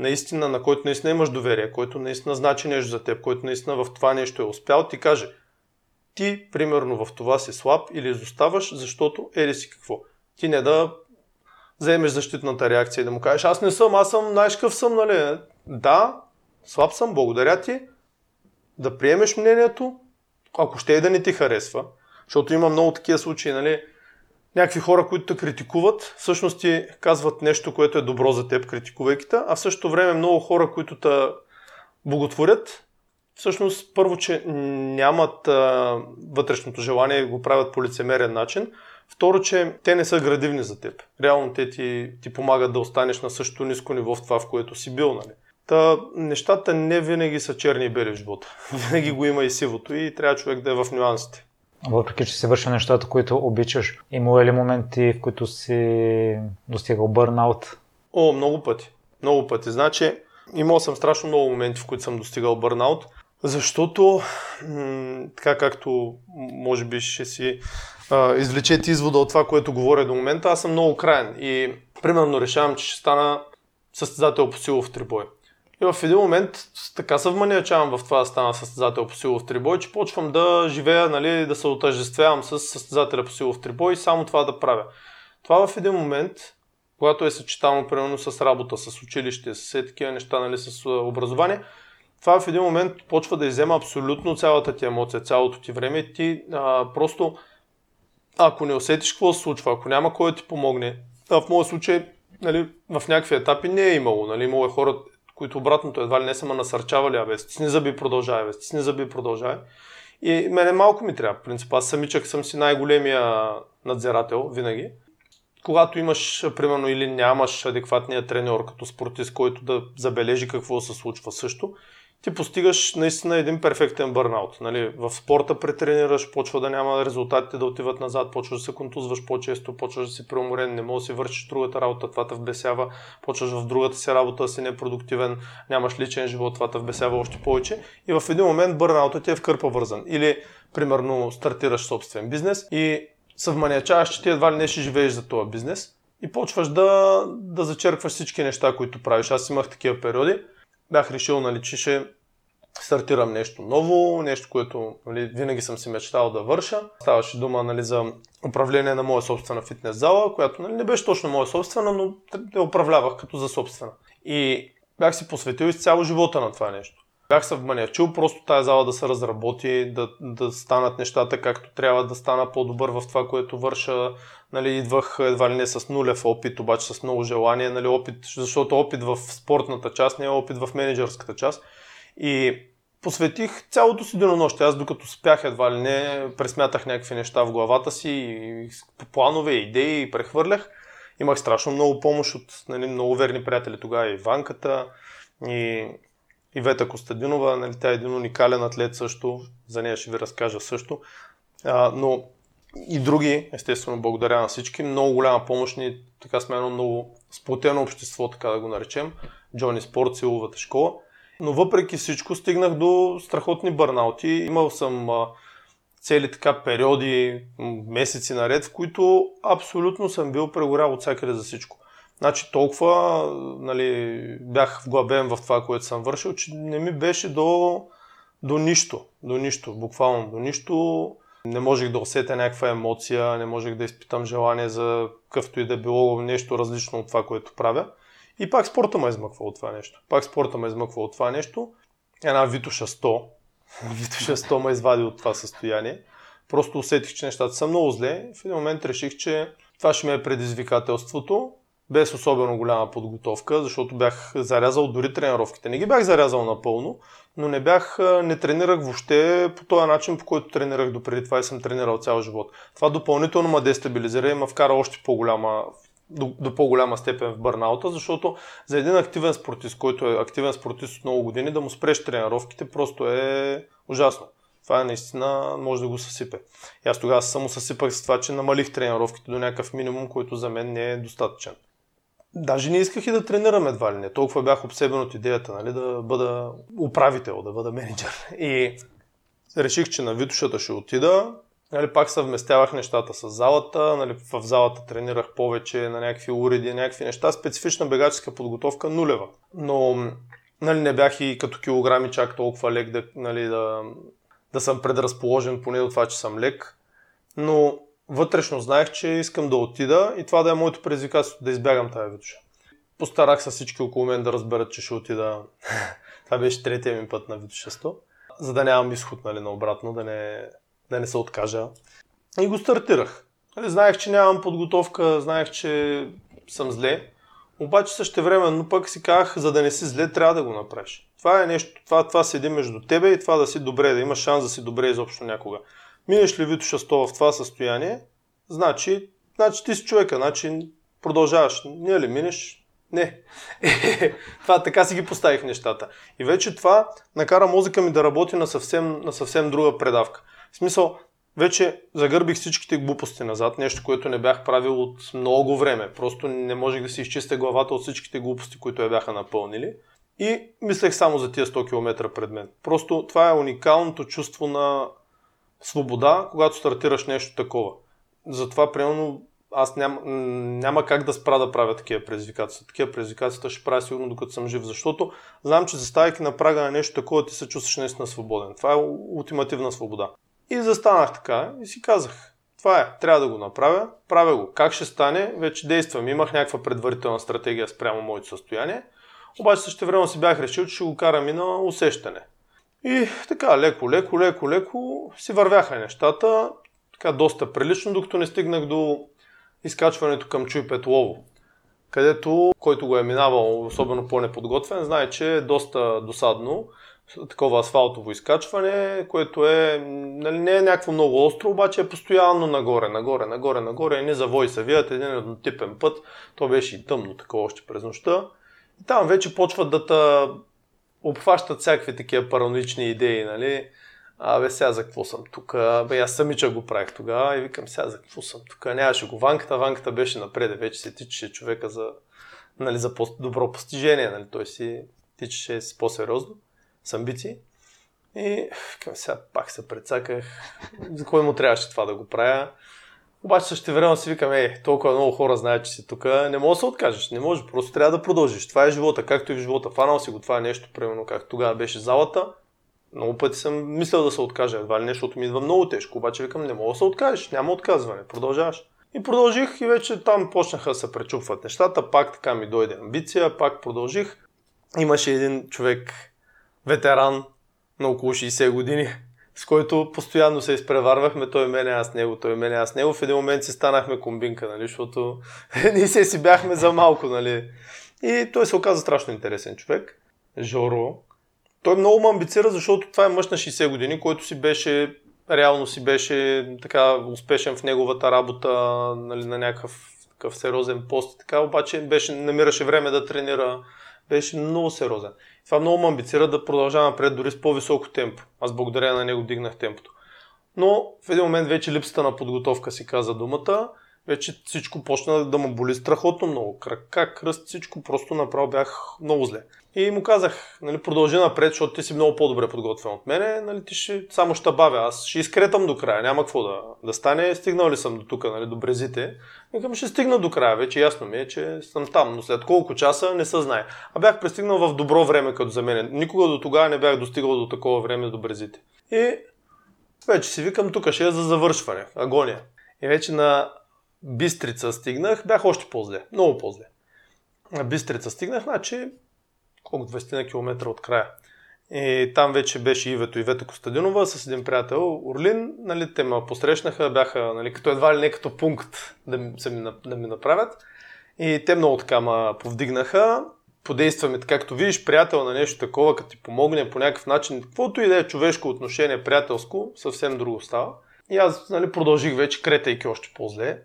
наистина, на който наистина имаш доверие, който наистина значи нещо за теб, който наистина в това нещо е успял, ти каже, ти примерно в това си слаб или изоставаш, защото ели си какво. Ти не да вземеш защитната реакция и да му кажеш, аз не съм, аз съм, знаеш какъв съм, нали? Да, слаб съм, благодаря ти, да приемеш мнението, ако ще и да не ти харесва, защото има много такива случаи, нали? Някакви хора, които те критикуват, всъщност ти казват нещо, което е добро за теб, критикувайки те, а в същото време много хора, които те боготворят, всъщност първо, че нямат а, вътрешното желание и го правят по лицемерен начин, Второ, че те не са градивни за теб. Реално те ти, ти помагат да останеш на същото ниско ниво в това, в което си бил. Нали? Та, нещата не винаги са черни и бели в живота. Винаги го има и сивото и трябва човек да е в нюансите. Въпреки, че си вършил нещата, които обичаш, има ли моменти, в които си достигал бърнаут? О, много пъти. Много пъти. Значи, имал съм страшно много моменти, в които съм достигал бърнаут, защото, м- така както може би ще си а, извлечете извода от това, което говоря до момента, аз съм много крайен и примерно решавам, че ще стана състезател по силов трибой. И в един момент така се вманиячавам в това да стана състезател по силов трибой, че почвам да живея, нали, да се отъждествявам с състезателя по силов трибой и само това да правя. Това в един момент, когато е съчетано примерно с работа, с училище, с все такива неща, нали, с образование, това в един момент почва да иззема абсолютно цялата ти емоция, цялото ти време ти а, просто, ако не усетиш какво се случва, ако няма кой да ти помогне, а в моят случай нали, в някакви етапи не е имало. Нали, имало е хора, които обратното едва ли не са ме насърчавали, абе, стисни зъби, продължавай, бе, стисни зъби, продължавай. И мене малко ми трябва. В принцип, аз самичък съм си най-големия надзирател винаги. Когато имаш, примерно, или нямаш адекватния треньор като спортист, който да забележи какво се случва също, ти постигаш наистина един перфектен бърнаут. Нали? В спорта претренираш, почва да няма резултатите да отиват назад, почваш да се контузваш по-често, почваш да си преуморен, не можеш да си вършиш другата работа, това те вбесява, почваш в другата си работа да си непродуктивен, нямаш личен живот, това те вбесява още повече. И в един момент бърнаутът ти е в кърпа вързан. Или, примерно, стартираш собствен бизнес и се вманиачаваш, че ти едва ли не ще живееш за този бизнес и почваш да, да зачеркваш всички неща, които правиш. Аз имах такива периоди бях решил, нали, че ще стартирам нещо ново, нещо, което нали, винаги съм си мечтал да върша. Ставаше дума нали, за управление на моя собствена фитнес зала, която нали, не беше точно моя собствена, но я управлявах като за собствена. И бях си посветил изцяло живота на това нещо. Бях се вманячил просто тази зала да се разработи, да, да станат нещата както трябва, да стана по-добър в това, което върша. Нали, идвах едва ли не с нулев опит, обаче с много желание, нали, опит, защото опит в спортната част не е опит в менеджерската част. И посветих цялото си денонощие. Аз докато спях едва ли не, пресмятах някакви неща в главата си, и планове, идеи и прехвърлях. Имах страшно много помощ от нали, много верни приятели тогава, и Ванката, и Ивета Костадинова, нали, тя е един уникален атлет също, за нея ще ви разкажа също. А, но и други, естествено, благодаря на всички. Много голяма помощ ни, така сме едно много сплотено общество, така да го наречем. Джони Спорт, силовата школа. Но въпреки всичко стигнах до страхотни бърнаути. Имал съм а, цели така периоди, месеци наред, в които абсолютно съм бил прегорял от всякъде за всичко. Значи толкова нали, бях вглъбен в това, което съм вършил, че не ми беше до, до нищо. До нищо, буквално до нищо. Не можех да усетя някаква емоция, не можех да изпитам желание за какъвто и да било нещо различно от това, което правя. И пак спорта ме измъква от това нещо. Пак спорта ме измъква от това нещо. Една Витуша 100. Витуша 100 ме извади от това състояние. Просто усетих, че нещата са много зле. В един момент реших, че това ще ме е предизвикателството без особено голяма подготовка, защото бях зарязал дори тренировките. Не ги бях зарязал напълно, но не бях, не тренирах въобще по този начин, по който тренирах допреди това и съм тренирал цял живот. Това допълнително ме дестабилизира и ме вкара още по-голяма, до, до по-голяма степен в бърнаута, защото за един активен спортист, който е активен спортист от много години, да му спреш тренировките просто е ужасно. Това е наистина може да го съсипе. И аз тогава само съсипах с това, че намалих тренировките до някакъв минимум, който за мен не е достатъчен. Даже не исках и да тренирам едва ли не. Толкова бях обсебен от идеята, нали, да бъда управител, да бъда менеджер. И реших, че на Витушата ще отида. Нали, пак съвместявах нещата с залата. Нали, в залата тренирах повече на някакви уреди, някакви неща. Специфична бегаческа подготовка нулева. Но нали, не бях и като килограми чак толкова лек да, нали, да, да съм предразположен поне от това, че съм лек. Но вътрешно знаех, че искам да отида и това да е моето предизвикателство, да избягам тази витуша. Постарах се всички около мен да разберат, че ще отида. това беше третия ми път на 100, за да нямам изход нали, наобратно, да не, да не се откажа. И го стартирах. Нали, знаех, че нямам подготовка, знаех, че съм зле, обаче също времено пък си казах, за да не си зле, трябва да го направиш. Това е нещо, това, това седи между тебе и това да си добре, да имаш шанс да си добре изобщо някога. Минеш ли Вито 100 в това състояние, значи, значи ти си човека, значи продължаваш. Ние ли минеш? Не. това така си ги поставих нещата. И вече това накара мозъка ми да работи на съвсем, на съвсем друга предавка. В смисъл, вече загърбих всичките глупости назад, нещо, което не бях правил от много време. Просто не можех да си изчистя главата от всичките глупости, които я бяха напълнили. И мислех само за тия 100 км пред мен. Просто това е уникалното чувство на свобода, когато стартираш нещо такова. Затова, примерно, аз ням, няма как да спра да правя такива предизвикателства. Такива предизвикателства ще правя сигурно докато съм жив, защото знам, че заставайки на прага на нещо такова, ти се чувстваш наистина свободен. Това е ултимативна свобода. И застанах така и си казах, това е, трябва да го направя, правя го. Как ще стане, вече действам. Имах някаква предварителна стратегия спрямо моето състояние, обаче също време си бях решил, че ще го карам и на усещане. И така, леко, леко, леко, леко си вървяха нещата, така доста прилично, докато не стигнах до изкачването към Чуй Петлово, където, който го е минавал, особено по-неподготвен, знае, че е доста досадно такова асфалтово изкачване, което е, нали, не е някакво много остро, обаче е постоянно нагоре, нагоре, нагоре, нагоре, и не завой се вият, един еднотипен път, то беше и тъмно такова още през нощта. И там вече почват да та обхващат всякакви такива параноични идеи, нали? Абе, сега за какво съм тук? Абе, аз самича го правих тогава и викам, сега за какво съм тук? Нямаше го ванката, ванката беше напред, вече се тичаше човека за, нали, за добро постижение, нали? той си тичаше с по-сериозно, с амбиции. И викам, сега пак се прецаках, за кой му трябваше това да го правя. Обаче също време си викам, е, толкова много хора знаят, че си тук, не може да се откажеш, не може, просто трябва да продължиш. Това е живота, както и в живота. Фанал си го, това е нещо, примерно, как тогава беше залата. Много пъти съм мислил да се откажа, едва ли нещо, защото ми идва много тежко, обаче викам, не мога да се откажеш, няма отказване, продължаваш. И продължих и вече там почнаха да се пречупват нещата, пак така ми дойде амбиция, пак продължих. Имаше един човек, ветеран на около 60 години, с който постоянно се изпреварвахме, той мене, аз него, той мене, аз него. В един момент си станахме комбинка, нали, защото ние се си бяхме за малко, нали. И той се оказа страшно интересен човек. Жоро. той много ме амбицира, защото това е мъж на 60 години, който си беше, реално си беше така успешен в неговата работа, нали, на някакъв такъв сериозен пост и така, обаче беше, намираше време да тренира, беше много сериозен. Това много ме амбицира да продължавам напред дори с по-високо темпо. Аз благодаря на него дигнах темпото. Но в един момент вече липсата на подготовка си каза думата вече всичко почна да му боли страхотно много. Крака, кръст, всичко просто направо бях много зле. И му казах, нали, продължи напред, защото ти си много по-добре подготвен от мене, нали, ти ще, само ще бавя, аз ще изкретам до края, няма какво да, да стане, стигнал ли съм до тук, нали, до брезите. Викам, ще стигна до края, вече ясно ми е, че съм там, но след колко часа не се знае. А бях пристигнал в добро време като за мен. Никога до тогава не бях достигал до такова време до брезите. И вече си викам, тук ще е за завършване, агония. И вече на Бистрица стигнах, бях още по-зле, много по-зле. На Бистрица стигнах, значи колко 20 на километра от края. И там вече беше Ивето Ивета Костадинова с един приятел Орлин. Нали, те ме посрещнаха, бяха нали, като едва ли не като пункт да ми, ми, да ми направят. И те много така ме повдигнаха. Подействаме, както видиш, приятел на нещо такова, като ти помогне по някакъв начин, каквото и да е човешко отношение, приятелско, съвсем друго става. И аз нали, продължих вече, кретайки още по-зле.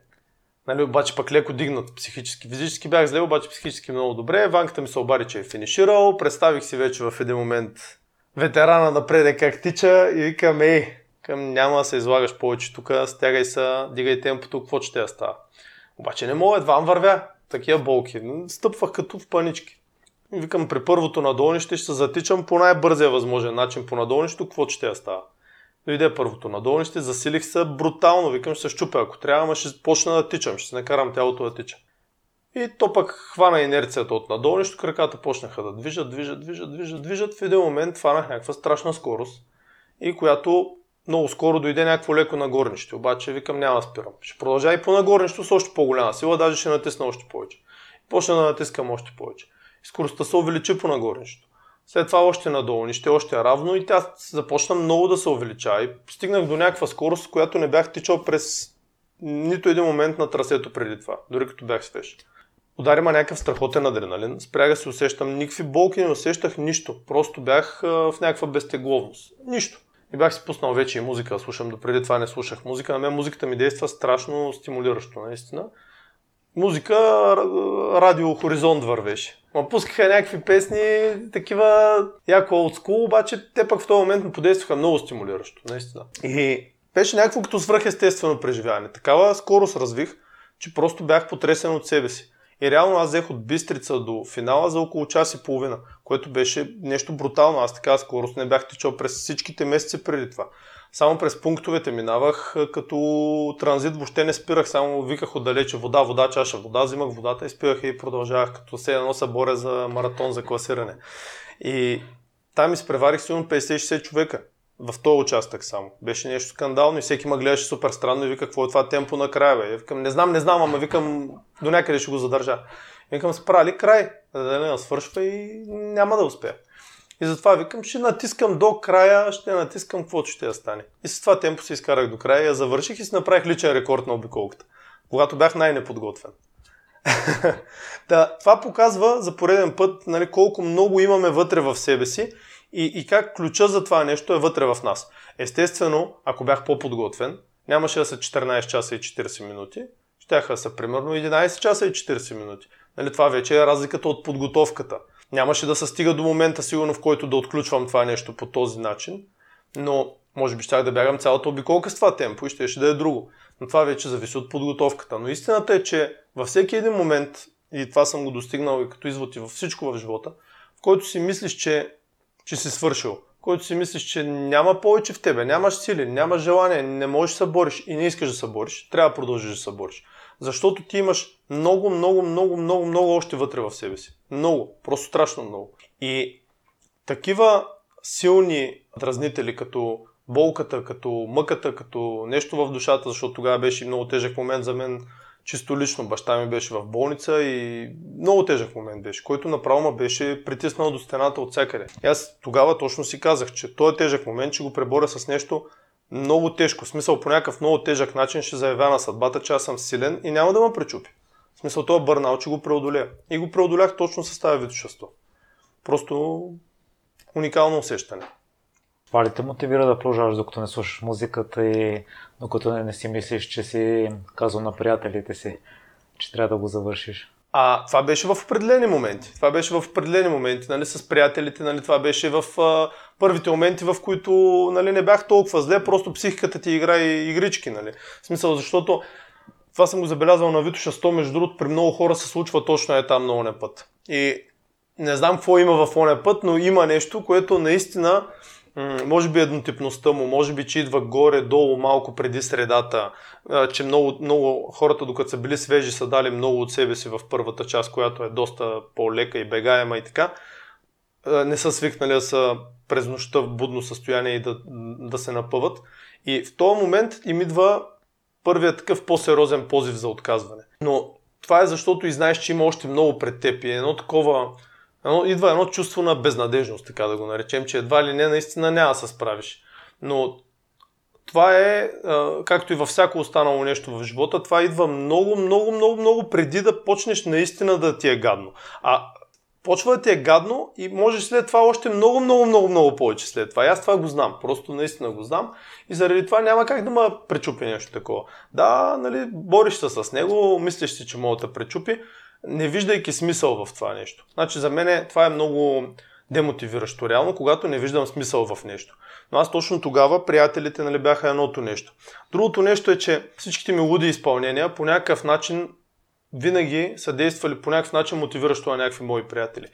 Нали, обаче пък леко дигнат психически. Физически бях зле, обаче психически много добре. Ванката ми се обади, че е финиширал. Представих си вече в един момент ветерана напред как тича и викам, ей, към няма да се излагаш повече тук, стягай се, дигай темпото, какво ще я става. Обаче не мога, едва вървя. Такива болки. Стъпвах като в панички. И викам, при първото надолнище ще се затичам по най-бързия възможен начин по надолнището, какво ще я става. Дойде първото надолнище, засилих се брутално, викам, ще се щупя, ако трябва, ще почна да тичам, ще се накарам тялото да тича. И то пък хвана инерцията от надолнището, краката почнаха да движат, движат, движат, движат, движат. В един момент хванах някаква страшна скорост и която много скоро дойде някакво леко нагорнище. Обаче викам няма спирам. Ще продължа и по нагорнището с още по-голяма сила, даже ще натисна още повече. Почна да натискам още повече. И скоростта се увеличи по нагорнището. След това още надолу, нище още равно и тя започна много да се увеличава и стигнах до някаква скорост, която не бях тичал през нито един момент на трасето преди това, дори като бях свеж. Удари ма някакъв страхотен адреналин, спрях да се усещам, никакви болки не усещах нищо, просто бях в някаква безтегловност. Нищо. И бях си пуснал вече и музика да слушам, допреди това не слушах музика. На мен музиката ми действа страшно стимулиращо, наистина музика радио Хоризонт вървеше. Ма пускаха някакви песни, такива яко олдскул, обаче те пък в този момент ми подействаха много стимулиращо, наистина. И беше някакво като свръхестествено преживяване. Такава скорост развих, че просто бях потресен от себе си. И реално аз взех от Бистрица до финала за около час и половина, което беше нещо брутално. Аз така скорост не бях тичал през всичките месеци преди това. Само през пунктовете минавах, като транзит въобще не спирах, само виках отдалече вода, вода, чаша вода, взимах водата и спирах и продължавах, като се едно се боря за маратон за класиране. И там изпреварих сигурно 50-60 човека в този участък само. Беше нещо скандално и всеки ме гледаше супер странно и вика, какво е това темпо на края, бе? Викам, не знам, не знам, ама викам, до някъде ще го задържа. Викам, спрали край, да не свършва и няма да успея. И затова викам, ще натискам до края, ще натискам каквото ще я стане. И с това темпо се изкарах до края, я завърших и си направих личен рекорд на обиколката, когато бях най-неподготвен. да, това показва за пореден път нали, колко много имаме вътре в себе си и, и как ключа за това нещо е вътре в нас. Естествено, ако бях по-подготвен, нямаше да са 14 часа и 40 минути, да са примерно 11 часа и 40 минути. Нали, това вече е разликата от подготовката. Нямаше да се стига до момента, сигурно, в който да отключвам това нещо по този начин, но може би щях да бягам цялата обиколка с това темпо и ще, ще да е друго. Но това вече зависи от подготовката. Но истината е, че във всеки един момент, и това съм го достигнал и като извод и във всичко в живота, в който си мислиш, че, че си свършил, в който си мислиш, че няма повече в тебе, нямаш сили, нямаш желание, не можеш да се бориш и не искаш да се бориш, трябва да продължиш да се бориш. Защото ти имаш много, много, много, много, много още вътре в себе си. Много, просто страшно много. И такива силни дразнители, като болката, като мъката, като нещо в душата, защото тогава беше много тежък момент за мен, чисто лично. Баща ми беше в болница и много тежък момент беше, който направо ме беше притиснал до стената от всякъде. И аз тогава точно си казах, че този тежък момент ще го преборя с нещо много тежко, в смисъл по някакъв много тежък начин ще заявя на съдбата, че аз съм силен и няма да ме пречупи. В смисъл това бърнал, че го преодоля. И го преодолях точно с тази вид. Просто уникално усещане. Това ли те мотивира да продължаваш, докато не слушаш музиката и докато не, не си мислиш, че си казал на приятелите си, че трябва да го завършиш? А това беше в определени моменти. Това беше в определени моменти, нали, с приятелите, нали, това беше в а, първите моменти, в които нали, не бях толкова зле, просто психиката ти играе игрички. Нали. В смисъл, защото това съм го забелязал на Витоша 100, между другото, при много хора се случва точно е там на оня път. И не знам какво има в оня път, но има нещо, което наистина може би еднотипността му, може би, че идва горе-долу малко преди средата, че много, много хората, докато са били свежи, са дали много от себе си в първата част, която е доста по-лека и бегаема и така. Не са свикнали да са през нощта в будно състояние и да, да се напъват. И в този момент им идва първият такъв по-сериозен позив за отказване. Но това е защото и знаеш, че има още много пред теб и едно такова едно, идва едно чувство на безнадежност, така да го наречем, че едва ли не наистина няма да се справиш. Но това е, както и във всяко останало нещо в живота, това идва много, много, много, много преди да почнеш наистина да ти е гадно. А почва да ти е гадно и можеш след това още много, много, много, много повече след това. И аз това го знам, просто наистина го знам и заради това няма как да ме пречупи нещо такова. Да, нали, бориш се с него, мислиш си, че мога да пречупи, не виждайки смисъл в това нещо. Значи за мен това е много демотивиращо реално, когато не виждам смисъл в нещо. Но аз точно тогава приятелите нали, бяха едното нещо. Другото нещо е, че всичките ми луди изпълнения по някакъв начин винаги са действали по някакъв начин мотивиращо на някакви мои приятели.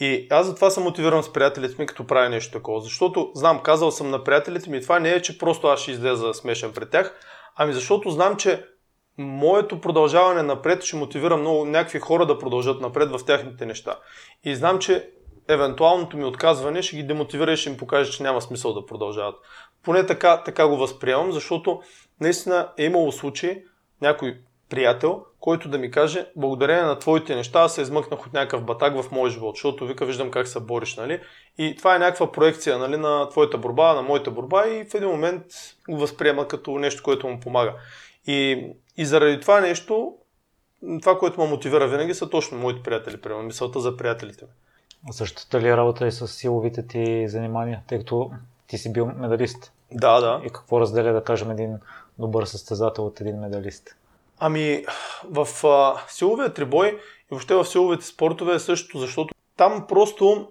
И аз затова съм мотивиран с приятелите ми, като правя нещо такова. Защото знам, казал съм на приятелите ми, това не е, че просто аз ще излеза смешен пред тях, ами защото знам, че моето продължаване напред ще мотивира много някакви хора да продължат напред в тяхните неща. И знам, че евентуалното ми отказване ще ги демотивира и ще им покаже, че няма смисъл да продължават. Поне така, така го възприемам, защото наистина е имало случаи, някой приятел, който да ми каже, благодарение на твоите неща, аз се измъкнах от някакъв батак в моя живот, защото вика, виждам как се бориш, нали? И това е някаква проекция, нали, на твоята борба, на моята борба и в един момент го възприема като нещо, което му помага. И, и заради това нещо, това, което ме мотивира винаги, са точно моите приятели, примерно, мисълта за приятелите ми. Същата ли е работа и с силовите ти занимания, тъй като ти си бил медалист? Да, да. И какво разделя, да кажем, един добър състезател от един медалист? Ами, в а, силовия трибой и въобще в силовите спортове е същото, защото там просто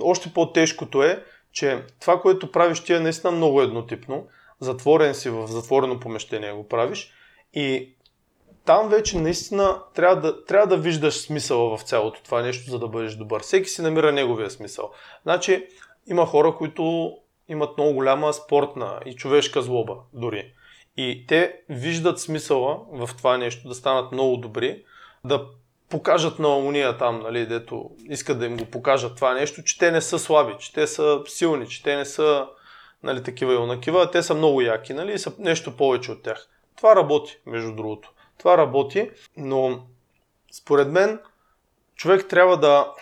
още по-тежкото е, че това, което правиш ти е наистина много еднотипно затворен си в затворено помещение го правиш и там вече наистина трябва да, трябва да виждаш смисъла в цялото това нещо, за да бъдеш добър. Всеки си намира неговия смисъл. Значи, има хора, които имат много голяма спортна и човешка злоба дори. И те виждат смисъла в това нещо, да станат много добри, да покажат на уния там, нали, дето искат да им го покажат това нещо, че те не са слаби, че те са силни, че те не са нали, такива и онакива, те са много яки, нали, и са нещо повече от тях. Това работи, между другото. Това работи, но според мен човек трябва да,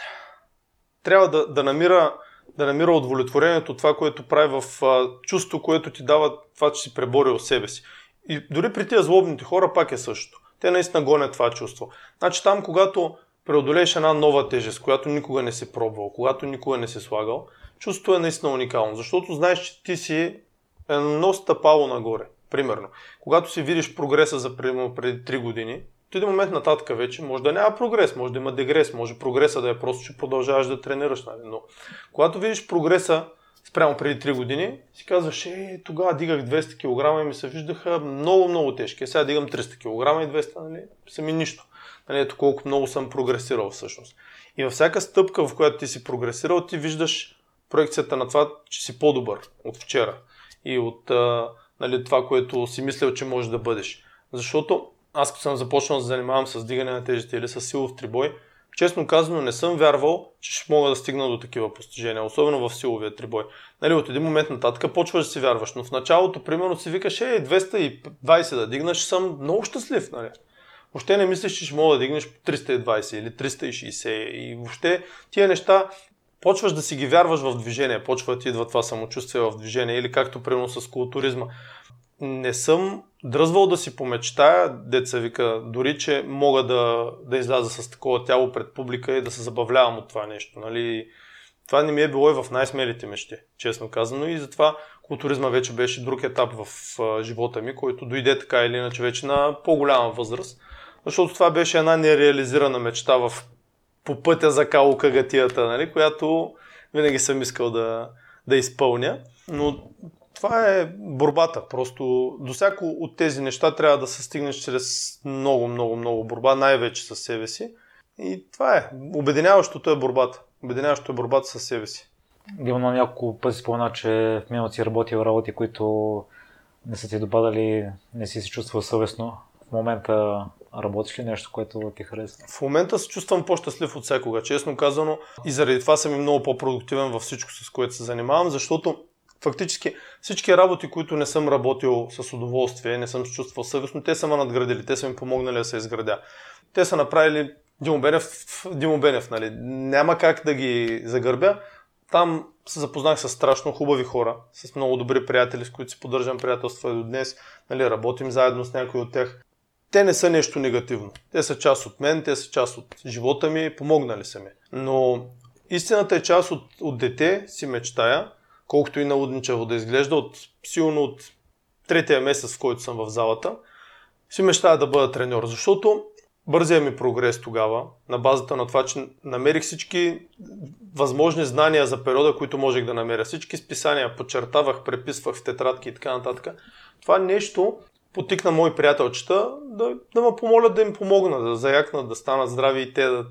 трябва да, да, намира, да намира удовлетворението това, което прави в а, чувство, което ти дава това, че си преборил себе си. И дори при тия злобните хора пак е също. Те наистина гонят това чувство. Значи там, когато преодолееш една нова тежест, която никога не си пробвал, когато никога не си слагал, чувството е наистина уникално, защото знаеш, че ти си едно стъпало нагоре. Примерно, когато си видиш прогреса за примерно преди 3 години, от един момент нататък вече може да няма прогрес, може да има дегрес, може прогреса да е просто, че продължаваш да тренираш. Нали? Но когато видиш прогреса спрямо преди 3 години, си казваш, е, тогава дигах 200 кг и ми се виждаха много, много тежки. Сега дигам 300 кг и 200, нали, са нищо. Нали, ето колко много съм прогресирал всъщност. И във всяка стъпка, в която ти си прогресирал, ти виждаш проекцията на това, че си по-добър от вчера и от а, нали, това, което си мислял, че можеш да бъдеш. Защото аз като съм започнал да занимавам с дигане на тежести или с силов трибой, честно казано не съм вярвал, че ще мога да стигна до такива постижения, особено в силовия трибой. Нали, от един момент нататък почваш да си вярваш, но в началото, примерно, си викаш, е, 220 да дигнаш, съм много щастлив. Нали? Въобще не мислиш, че ще мога да дигнеш 320 или 360 и въобще тия неща почваш да си ги вярваш в движение, почва да ти идва това самочувствие в движение или както примерно с културизма. Не съм дръзвал да си помечтая, деца вика, дори че мога да, да изляза с такова тяло пред публика и да се забавлявам от това нещо. Нали? Това не ми е било и в най-смелите мечти, честно казано. И затова културизма вече беше друг етап в а, живота ми, който дойде така или иначе вече на по-голяма възраст. Защото това беше една нереализирана мечта в, по пътя за Кагатията, нали, която винаги съм искал да, да изпълня. Но това е борбата. Просто до всяко от тези неща трябва да се стигнеш чрез много, много, много борба, най-вече със себе си. И това е. Обединяващото е борбата. Обединяващото е борбата със себе си. Димо на няколко пъти спомена, че в миналото си работил работи, които не са ти добавили, не си се чувствал съвестно. В момента работиш ли нещо, което ти харесва? В момента се чувствам по-щастлив от всякога, честно казано. И заради това съм и много по-продуктивен във всичко, с което се занимавам, защото фактически всички работи, които не съм работил с удоволствие, не съм се чувствал съвестно, те са ме надградили, те са ми помогнали да се изградя. Те са направили Димо Бенев, Димо нали? Няма как да ги загърбя. Там се запознах с страшно хубави хора, с много добри приятели, с които си поддържам приятелства и до днес. Нали, работим заедно с някои от тях. Те не са нещо негативно. Те са част от мен, те са част от живота ми, помогнали са ми. Но истината е част от, от дете, си мечтая, колкото и налудничаво да изглежда, от, силно от третия месец, в който съм в залата, си мечтая да бъда треньор, защото бързия ми прогрес тогава, на базата на това, че намерих всички възможни знания за периода, които можех да намеря. Всички списания подчертавах, преписвах в тетрадки и така нататък. Това нещо потикна мои приятелчета да, да ме помолят да им помогна, да заякнат, да станат здрави и те да,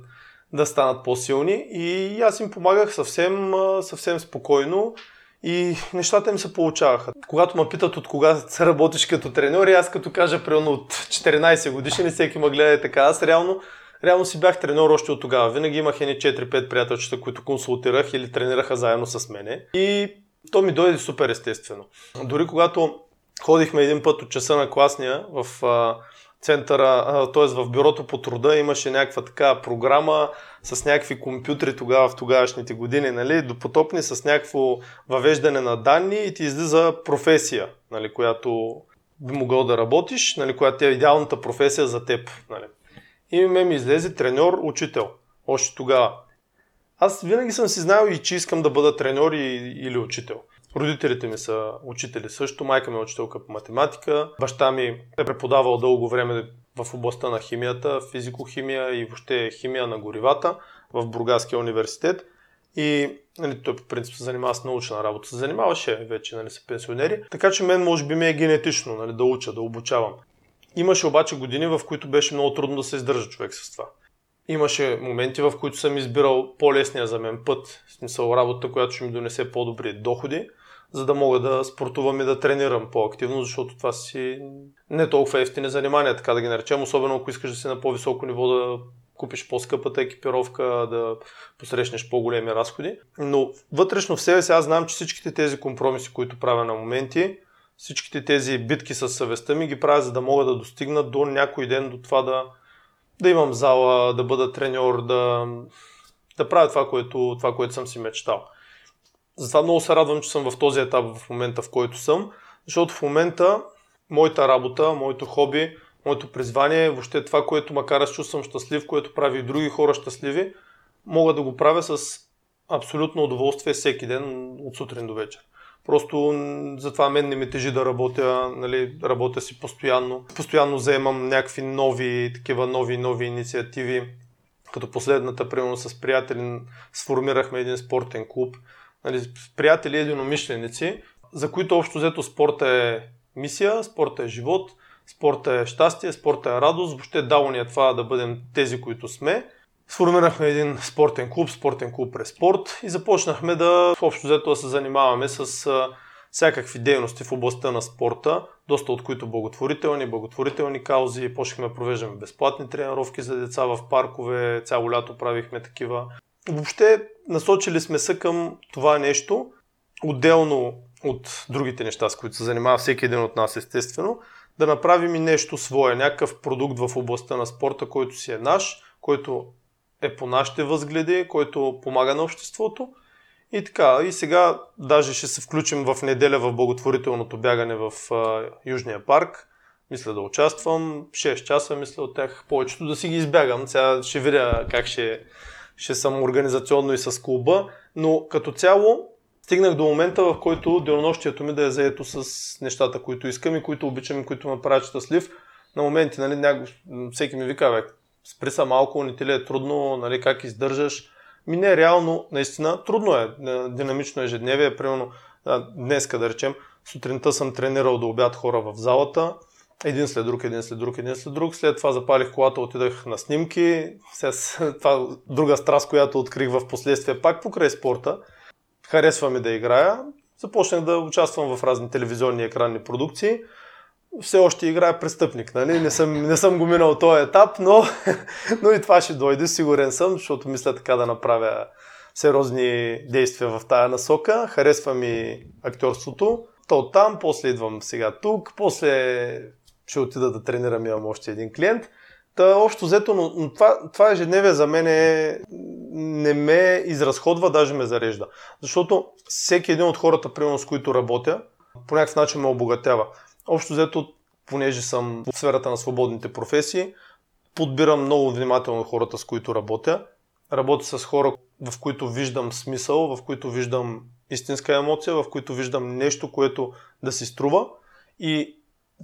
да станат по-силни. И аз им помагах съвсем, съвсем спокойно и нещата им се получаваха. Когато ме питат от кога се работиш като треньор, аз като кажа примерно от 14 годишни, всеки ме гледа така. Аз реално, реално си бях треньор още от тогава. Винаги имах едни 4-5 приятелчета, които консултирах или тренираха заедно с мене. И то ми дойде супер естествено. Дори когато ходихме един път от часа на класния в центъра, т.е. в бюрото по труда имаше някаква така програма с някакви компютри тогава в тогавашните години, нали, допотопни с някакво въвеждане на данни и ти излиза професия, нали, която би могъл да работиш, нали, която е идеалната професия за теб. Нали. И ме ми излезе треньор, учител. Още тогава. Аз винаги съм си знал и че искам да бъда треньор и, или учител. Родителите ми са учители също, майка ми е учителка по математика, баща ми е преподавал дълго време в областта на химията, физико-химия и въобще химия на горивата в Бургаския университет. И нали, той по принцип се занимава с научна работа. Се занимаваше, вече нали, са пенсионери. Така че мен може би ми е генетично нали, да уча, да обучавам. Имаше обаче години, в които беше много трудно да се издържа човек с това. Имаше моменти, в които съм избирал по-лесния за мен път, смисъл работа, която ще ми донесе по-добри доходи за да мога да спортувам и да тренирам по-активно, защото това си не толкова ефтини занимания, така да ги наречем, особено ако искаш да си на по-високо ниво да купиш по-скъпата екипировка, да посрещнеш по-големи разходи. Но вътрешно в себе си аз знам, че всичките тези компромиси, които правя на моменти, всичките тези битки с съвестта ми ги правя, за да мога да достигна до някой ден до това да, да имам зала, да бъда треньор, да, да правя това което, това, което съм си мечтал. Затова много се радвам, че съм в този етап в момента, в който съм, защото в момента моята работа, моето хоби, моето призвание, въобще това, което макар аз чувствам щастлив, което прави и други хора щастливи, мога да го правя с абсолютно удоволствие всеки ден от сутрин до вечер. Просто затова мен не ми тежи да работя, нали, работя си постоянно. Постоянно заемам някакви нови, такива нови, нови инициативи. Като последната, примерно с приятели, сформирахме един спортен клуб, нали, приятели, единомишленици, за които общо взето спорта е мисия, спорта е живот, спорта е щастие, спорта е радост, въобще дало ни е това да бъдем тези, които сме. Сформирахме един спортен клуб, спортен клуб през спорт и започнахме да общо взето да се занимаваме с всякакви дейности в областта на спорта, доста от които благотворителни, благотворителни каузи. Почнахме да провеждаме безплатни тренировки за деца в паркове, цяло лято правихме такива. Въобще насочили сме се към това нещо, отделно от другите неща, с които се занимава всеки един от нас, естествено, да направим и нещо свое, някакъв продукт в областта на спорта, който си е наш, който е по нашите възгледи, който помага на обществото. И така, и сега даже ще се включим в неделя в благотворителното бягане в а, Южния парк. Мисля да участвам. 6 часа, мисля от тях повечето да си ги избягам. Сега ще видя как ще, ще съм организационно и с клуба, но като цяло стигнах до момента, в който денонощието ми да е заето с нещата, които искам и които обичам и които ме правят щастлив. На моменти, нали, няко, всеки ми вика, бе, спри са малко, не ти ли е трудно, нали, как издържаш. Ми не, реално, наистина, трудно е, динамично ежедневие, примерно, днеска да речем, сутринта съм тренирал до обяд хора в залата, един след друг, един след друг, един след друг. След това запалих колата, отидах на снимки. Сега, това друга страст, която открих в последствие пак покрай спорта. Харесва ми да играя. Започнах да участвам в разни телевизионни екранни продукции. Все още играя престъпник, нали? Не съм, не съм го минал този етап, но, но и това ще дойде, сигурен съм, защото мисля така да направя сериозни действия в тая насока. Харесва ми актьорството. То там, после идвам сега тук, после ще отида да тренирам, имам още един клиент. Та общо взето, но, но това, това ежедневие за мен е, не ме изразходва, даже ме зарежда. Защото всеки един от хората, примерно с които работя, по някакъв начин ме обогатява. Общо взето, понеже съм в сферата на свободните професии, подбирам много внимателно хората, с които работя. Работя с хора, в които виждам смисъл, в които виждам истинска емоция, в които виждам нещо, което да си струва. И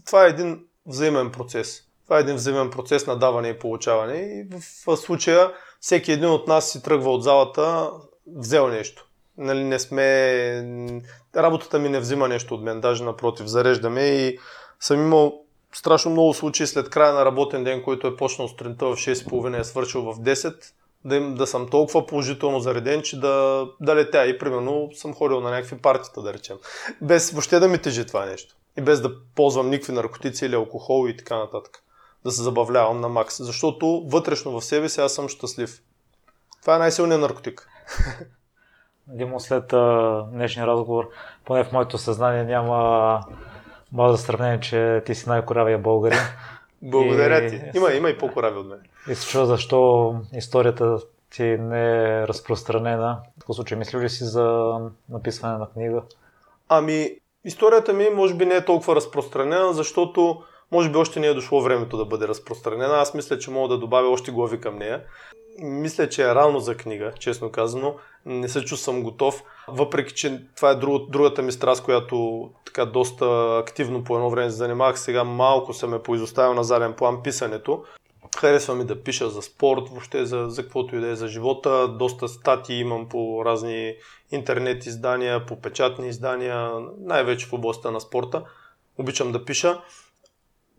това е един взаимен процес. Това е един взаимен процес на даване и получаване. И в, случая всеки един от нас си тръгва от залата, взел нещо. Нали, не сме... Работата ми не взима нещо от мен, даже напротив, зареждаме и съм имал страшно много случаи след края на работен ден, който е почнал сутринта в 6.30 и е свършил в 10, да, им, да съм толкова положително зареден, че да, да летя и примерно съм ходил на някакви партита, да речем. Без въобще да ми тежи това нещо и без да ползвам никакви наркотици или алкохол и така нататък. Да се забавлявам на макс. Защото вътрешно в себе си аз съм щастлив. Това е най-силният наркотик. Димо, след а, днешния разговор, поне в моето съзнание няма база сравнение, че ти си най-коравия българин. Благодаря и... ти. Има, има и по-корави от мен. И се чува защо историята ти не е разпространена. В случай мисли ли си за написване на книга? Ами, Историята ми може би не е толкова разпространена, защото може би още не е дошло времето да бъде разпространена. Аз мисля, че мога да добавя още глави към нея. Мисля, че е рано за книга, честно казано. Не се чувствам готов, въпреки че това е друг, другата ми страст, която така доста активно по едно време се занимавах. Сега малко се ме поизоставил на заден план писането. Харесва ми да пиша за спорт, въобще за, за каквото и да е за живота. Доста статии имам по разни интернет издания, по печатни издания, най-вече в областта на спорта. Обичам да пиша.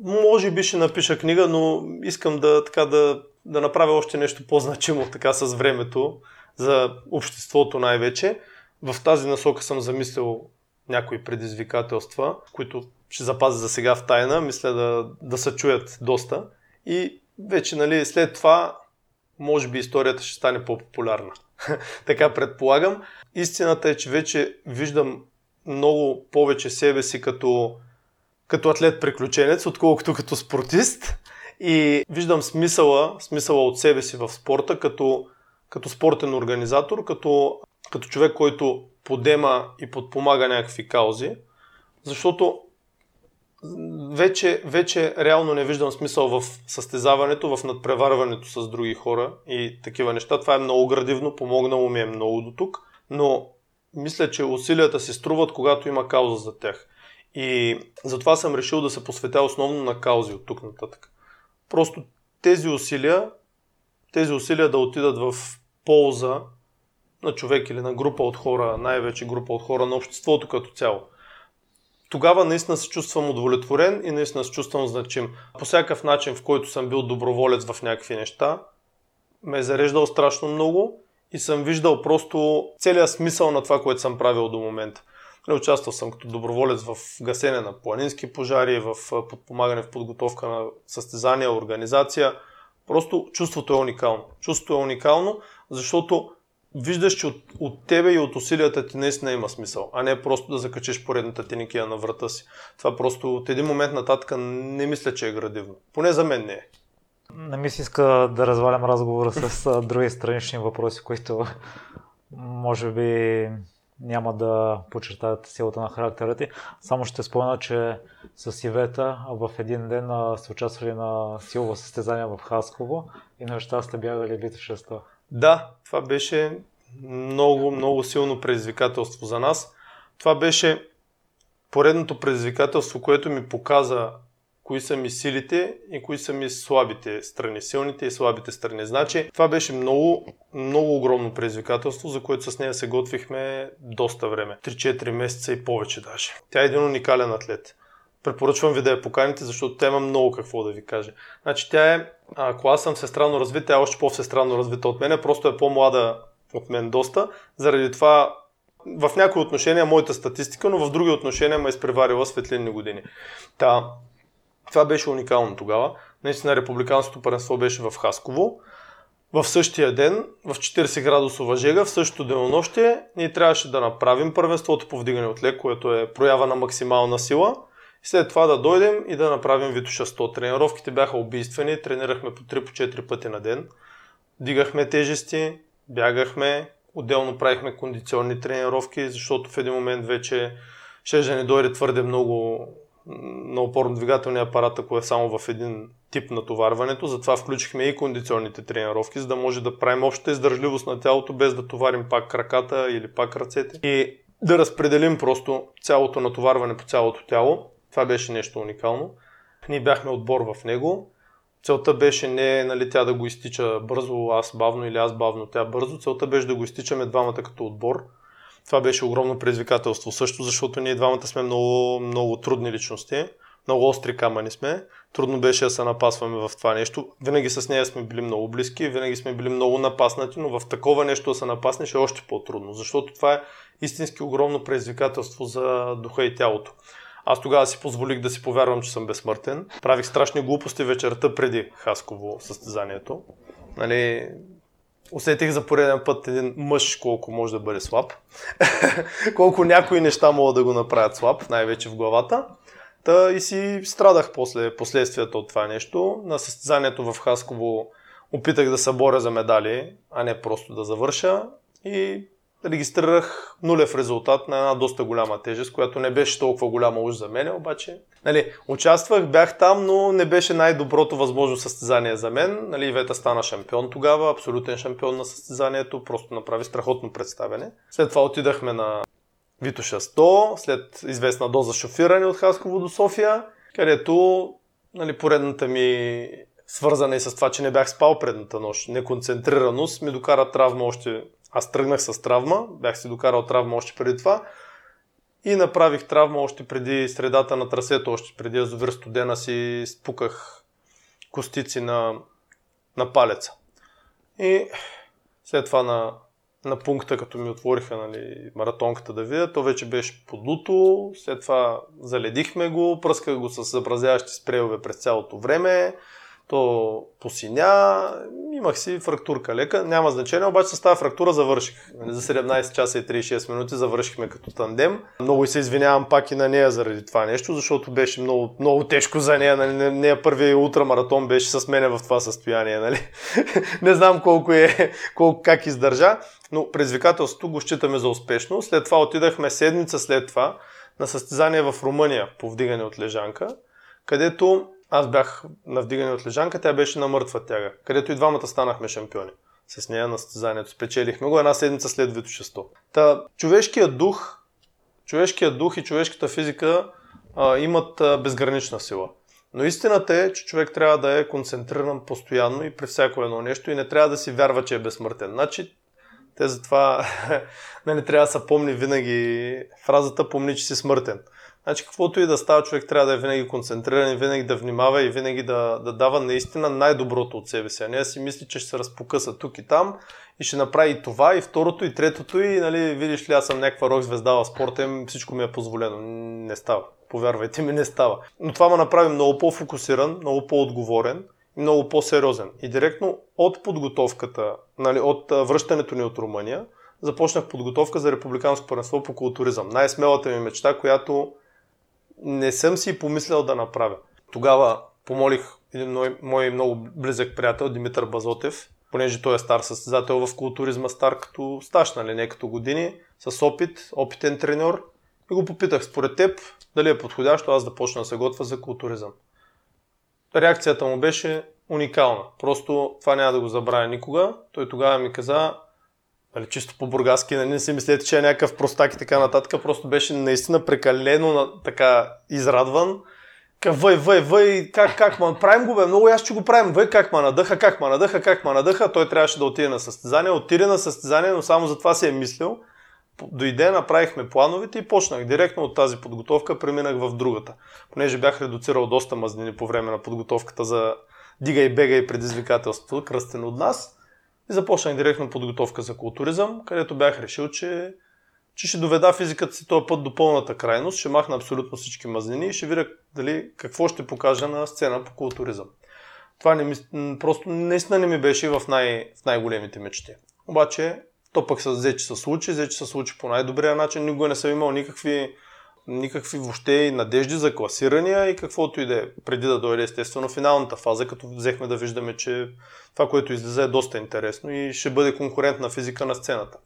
Може би ще напиша книга, но искам да, така, да, да направя още нещо по-значимо така с времето за обществото най-вече. В тази насока съм замислил някои предизвикателства, които ще запазя за сега в тайна. Мисля да, да се чуят доста. И вече нали, след това може би историята ще стане по-популярна. така предполагам. Истината е, че вече виждам много повече себе си като, като атлет-приключенец, отколкото като спортист. И виждам смисъла, смисъла от себе си в спорта като, като спортен организатор, като, като човек, който подема и подпомага някакви каузи. Защото вече, вече реално не виждам смисъл в състезаването, в надпреварването с други хора и такива неща. Това е много градивно, помогнало ми е много до тук, но мисля, че усилията се струват, когато има кауза за тях. И затова съм решил да се посветя основно на каузи от тук нататък. Просто тези усилия, тези усилия да отидат в полза на човек или на група от хора, най-вече група от хора на обществото като цяло тогава наистина се чувствам удовлетворен и наистина се чувствам значим. По всякакъв начин, в който съм бил доброволец в някакви неща, ме е зареждал страшно много и съм виждал просто целият смисъл на това, което съм правил до момента. Нали, участвал съм като доброволец в гасене на планински пожари, в подпомагане в подготовка на състезания, организация. Просто чувството е уникално. Чувството е уникално, защото виждаш, че от, от тебе и от усилията ти наистина има смисъл, а не просто да закачиш поредната теникия на врата си. Това просто от един момент нататък не мисля, че е градивно. Поне за мен не е. Не ми се иска да развалям разговора с други странични въпроси, които може би няма да подчертаят силата на характера ти. Само ще спомена, че с Ивета в един ден сте участвали на силово състезание в Хасково и на неща сте бягали литър 600. Да, това беше много, много силно предизвикателство за нас. Това беше поредното предизвикателство, което ми показа кои са ми силите и кои са ми слабите страни, силните и слабите страни. Значи, това беше много, много огромно предизвикателство, за което с нея се готвихме доста време. 3-4 месеца и повече даже. Тя е един уникален атлет. Препоръчвам ви да я поканите, защото тя има много какво да ви каже. Значи тя е, ако аз съм сестранно развита, тя е още по-сестранно развита от мене, просто е по-млада от мен доста. Заради това в някои отношения моята статистика, но в други отношения ме е изпреварила светлинни години. Та, това беше уникално тогава. Наистина републиканското паренство беше в Хасково. В същия ден, в 40 градусова жега, в същото денонощие, ние трябваше да направим първенството по вдигане от лек, което е проява на максимална сила. След това да дойдем и да направим Витуша 100. Тренировките бяха убийствени, тренирахме по 3-4 пъти на ден. Дигахме тежести, бягахме, отделно правихме кондиционни тренировки, защото в един момент вече ще да ни дойде твърде много на опорно-двигателния апарат, ако е само в един тип натоварването. Затова включихме и кондиционните тренировки, за да може да правим обща издържливост на тялото, без да товарим пак краката или пак ръцете. И да разпределим просто цялото натоварване по цялото тяло. Това беше нещо уникално. Ние бяхме отбор в него. Целта беше не нали, тя да го изтича бързо, аз бавно или аз бавно, тя бързо. Целта беше да го изтичаме двамата като отбор това беше огромно предизвикателство също, защото ние двамата сме много, много трудни личности, много остри камъни сме. Трудно беше да се напасваме в това нещо. Винаги с нея сме били много близки, винаги сме били много напаснати, но в такова нещо да се напаснеш е още по-трудно, защото това е истински огромно предизвикателство за духа и тялото. Аз тогава си позволих да си повярвам, че съм безсмъртен. Правих страшни глупости вечерта преди Хасково състезанието. Нали, усетих за пореден път един мъж колко може да бъде слаб. колко някои неща могат да го направят слаб, най-вече в главата. Та и си страдах после последствията от това нещо. На състезанието в Хасково опитах да се боря за медали, а не просто да завърша. И регистрирах нулев резултат на една доста голяма тежест, която не беше толкова голяма уж за мен, обаче нали, участвах, бях там, но не беше най-доброто възможно състезание за мен. Нали, Ивета стана шампион тогава, абсолютен шампион на състезанието, просто направи страхотно представяне. След това отидахме на Витоша 100, след известна доза шофиране от Хасково до София, където нали, поредната ми свързана и с това, че не бях спал предната нощ, неконцентрираност, ми докара травма още аз тръгнах с травма, бях си докарал травма още преди това и направих травма още преди средата на трасето, още преди Азовир студена си спуках костици на, на палеца. И след това на, на пункта, като ми отвориха нали, маратонката да видя, то вече беше подуто, след това заледихме го, пръсках го с забразяващи спреове през цялото време, то посиня, имах си фрактурка лека, няма значение, обаче с тази фрактура завърших. За 17 часа и 36 минути завършихме като тандем. Много се извинявам пак и на нея заради това нещо, защото беше много, много тежко за нея. Нали? Нея първият ултрамаратон беше с мене в това състояние. Нали? Не знам колко е, колко, как издържа, но предизвикателството го считаме за успешно. След това отидахме седмица след това на състезание в Румъния по вдигане от лежанка, където аз бях на вдигане от лежанка, тя беше на мъртва тяга, където и двамата станахме шампиони. С нея на състезанието спечелихме го една седмица след 100. Та, човешкият дух, човешкият дух и човешката физика а, имат а, безгранична сила. Но истината е, че човек трябва да е концентриран постоянно и при всяко едно нещо и не трябва да си вярва, че е безсмъртен. Значи, те затова нали, трябва да се помни винаги фразата помни, че си смъртен. Значи каквото и да става, човек трябва да е винаги концентриран и винаги да внимава и винаги да, да дава наистина най-доброто от себе си. А не си мисли, че ще се разпокъса тук и там и ще направи и това, и второто, и третото, и нали, видиш ли, аз съм някаква рок звезда в спорта и всичко ми е позволено. Не става. Повярвайте ми, не става. Но това ме направи много по-фокусиран, много по-отговорен и много по-сериозен. И директно от подготовката, нали, от връщането ни от Румъния, започнах подготовка за републиканско първенство по културизъм. Най-смелата ми мечта, която не съм си помислял да направя. Тогава помолих един мой, мой много близък приятел, Димитър Базотев, понеже той е стар състезател в културизма, стар като стаж, нали, не като години, с опит, опитен треньор. И го попитах, според теб, дали е подходящо аз да почна да се готвя за културизъм. Реакцията му беше, уникална. Просто това няма да го забравя никога. Той тогава ми каза, нали, чисто по бургаски, нали, не си мислете, че е някакъв простак и така нататък, просто беше наистина прекалено така израдван. Как въй, въй, въй, как, как ма, правим го бе, много аз ще го правим, въй, как ма надъха, как ма надъха, как ма надъха, той трябваше да отиде на състезание, отиде на състезание, но само за това си е мислил. Дойде, направихме плановете и почнах. Директно от тази подготовка преминах в другата. Понеже бях редуцирал доста мазнини по време на подготовката за дига и бега и предизвикателството, кръстен от нас. И започнах директно подготовка за културизъм, където бях решил, че, че ще доведа физиката си този път до пълната крайност, ще махна абсолютно всички мазнини и ще видя дали, какво ще покажа на сцена по културизъм. Това не ми, просто наистина не ми беше в, най, в най-големите мечти. Обаче, то пък се взе, че се случи, взе, че се случи по най-добрия начин. Никога не съм имал никакви, никакви въобще надежди за класирания и каквото и да е. Преди да дойде естествено финалната фаза, като взехме да виждаме, че това, което излезе е доста интересно и ще бъде конкурентна физика на сцената.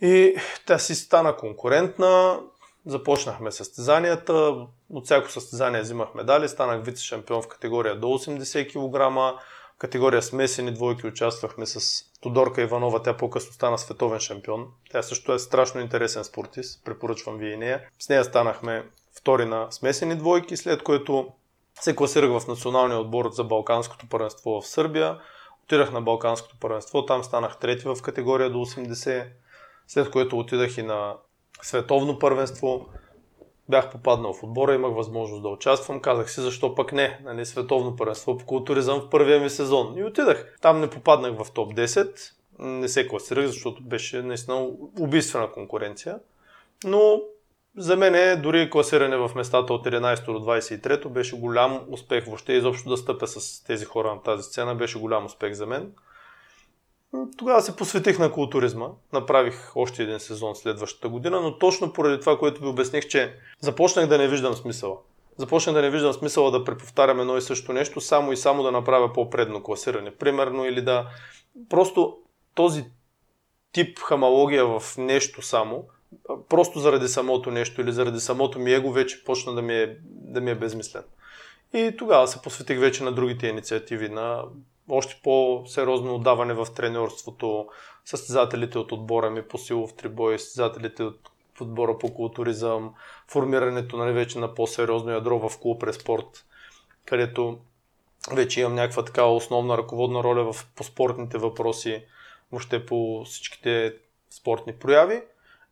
И тя си стана конкурентна, започнахме състезанията, от всяко състезание взимах медали, станах вице-шампион в категория до 80 кг, категория смесени двойки участвахме с Тодорка Иванова, тя по-късно стана световен шампион. Тя също е страшно интересен спортист, препоръчвам ви и нея. С нея станахме втори на смесени двойки, след което се класирах в националния отбор за Балканското първенство в Сърбия. Отидах на Балканското първенство, там станах трети в категория до 80, след което отидах и на световно първенство. Бях попаднал в отбора, имах възможност да участвам. Казах си, защо пък не, нали, световно първенство по културизъм в първия ми сезон. И отидах. Там не попаднах в топ 10, не се класирах, защото беше наистина убийствена конкуренция. Но за мен е, дори класиране в местата от 11 до 23 беше голям успех. Въобще изобщо да стъпя с тези хора на тази сцена беше голям успех за мен. Тогава се посветих на културизма. Направих още един сезон следващата година, но точно поради това, което ви обясних, че започнах да не виждам смисъла. Започнах да не виждам смисъла да преповтарям едно и също нещо, само и само да направя по-предно класиране. Примерно или да... Просто този тип хамалогия в нещо само, просто заради самото нещо или заради самото ми его вече почна да ми е, да ми е безмислен. И тогава се посветих вече на другите инициативи, на още по-сериозно отдаване в тренерството, състезателите от отбора ми по силов трибой, състезателите от отбора по културизъм, формирането нали, вече на по-сериозно ядро в клуб Респорт, където вече имам някаква така основна ръководна роля в, по спортните въпроси, въобще по всичките спортни прояви.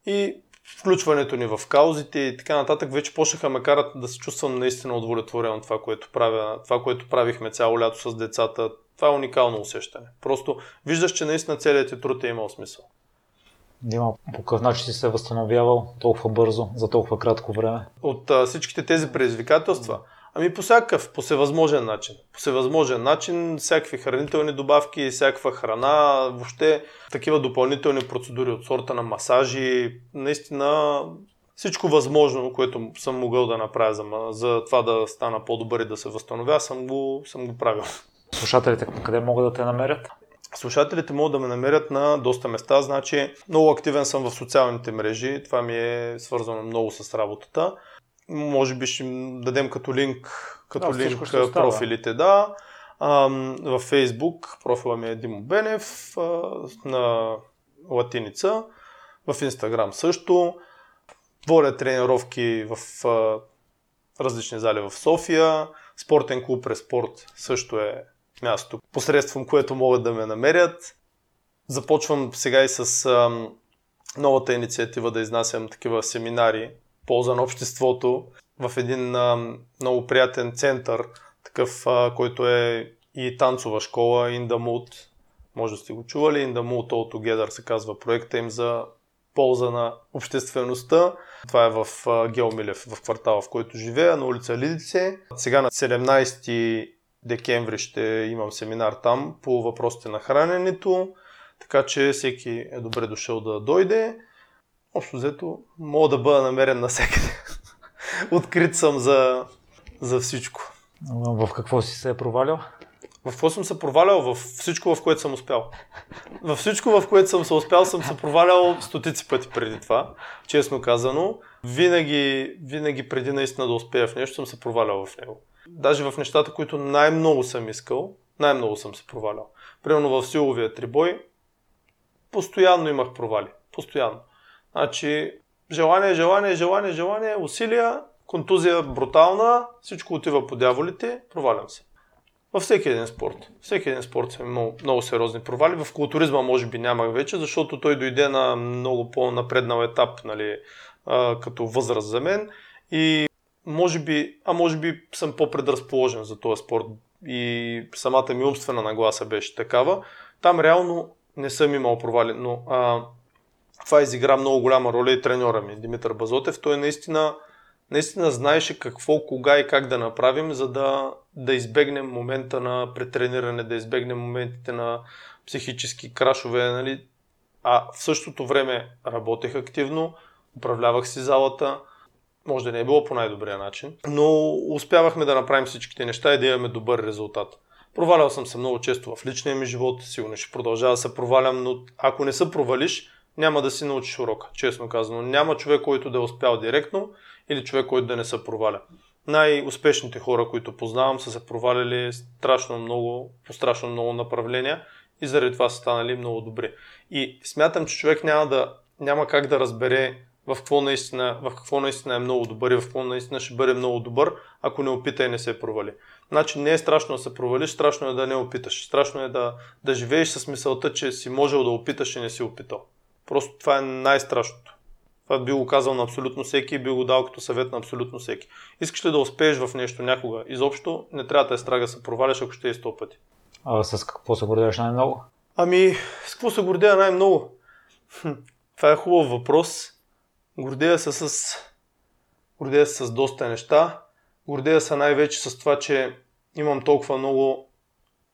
И включването ни в каузите и така нататък вече почнаха ме карат да се чувствам наистина удовлетворен от това, което правя, това, което правихме цяло лято с децата, това е уникално усещане. Просто виждаш, че наистина целият ти труд е имал смисъл. Дима, по какъв начин си се възстановявал толкова бързо, за толкова кратко време? От а, всичките тези предизвикателства? Ами по всякакъв, по всевъзможен начин. По всевъзможен начин, всякакви хранителни добавки, всякаква храна, въобще такива допълнителни процедури от сорта на масажи, наистина всичко възможно, което съм могъл да направя за, за това да стана по-добър и да се възстановя, съм го, съм го правил. Слушателите къде могат да те намерят? Слушателите могат да ме намерят на доста места, значи много активен съм в социалните мрежи, това ми е свързано много с работата. Може би ще дадем като линк, като да, линк профилите, да. във Facebook профила ми е Димо Бенев на латиница, в Instagram също. Водя тренировки в различни зали в София. Спортен клуб Респорт също е място, посредством което могат да ме намерят. Започвам сега и с а, новата инициатива да изнасям такива семинари, полза на обществото, в един а, много приятен център, такъв, а, който е и танцова школа, Mood. Може да сте го чували, Mood All Together се казва проекта им за полза на обществеността. Това е в Геомилев, в квартала, в който живея, на улица Лидице. Сега на 17 декември ще имам семинар там по въпросите на храненето, така че всеки е добре дошъл да дойде. Общо взето, мога да бъда намерен навсякъде. Открит съм за, за всичко. В какво си се е провалял? В какво съм се провалял? В всичко, в което съм успял. Във всичко, в което съм се успял, съм се провалял стотици пъти преди това, честно казано. Винаги, винаги преди наистина да успея в нещо, съм се провалял в него даже в нещата, които най-много съм искал, Най-много съм се провалял. Примерно в силовия трибой, постоянно имах провали. Постоянно. Значи, желание, желание, желание, желание, усилия, контузия брутална, всичко отива по дяволите, провалям се. Във всеки един спорт. Всеки един спорт съм имал много сериозни провали. В културизма може би нямах вече, защото той дойде на много по-напреднал етап, нали, като възраст за мен. И може би, а може би съм по-предразположен за този спорт и самата ми умствена нагласа беше такава. Там реално не съм имал провали, но а, това изигра много голяма роля и треньора ми, Димитър Базотев. Той наистина, наистина знаеше какво, кога и как да направим, за да, да избегнем момента на претрениране, да избегнем моментите на психически крашове. Нали? А в същото време работех активно, управлявах си залата, може да не е било по най-добрия начин, но успявахме да направим всичките неща и да имаме добър резултат. Провалял съм се много често в личния ми живот, сигурно ще продължава да се провалям, но ако не се провалиш, няма да си научиш урока, честно казано. Няма човек, който да е успял директно или човек, който да не се проваля. Най-успешните хора, които познавам, са се провалили страшно много, по страшно много направления и заради това са станали много добри. И смятам, че човек няма, да, няма как да разбере в какво, наистина, в какво наистина е много добър и в какво наистина ще бъде много добър, ако не опита и не се провали. Значи не е страшно да се провалиш, страшно е да не опиташ. Страшно е да, да живееш с мисълта, че си можел да опиташ и не си опитал. Просто това е най-страшното. Това би го казал на абсолютно всеки и би го дал като съвет на абсолютно всеки. Искаш ли да успееш в нещо някога? Изобщо не трябва да е страга да се проваляш, ако ще е сто пъти. А с какво се гордееш най-много? Ами, с какво се гордея най-много? Хм, това е хубав въпрос. Гордея се с... Гордея се с доста неща. Гордея се най-вече с това, че имам толкова много...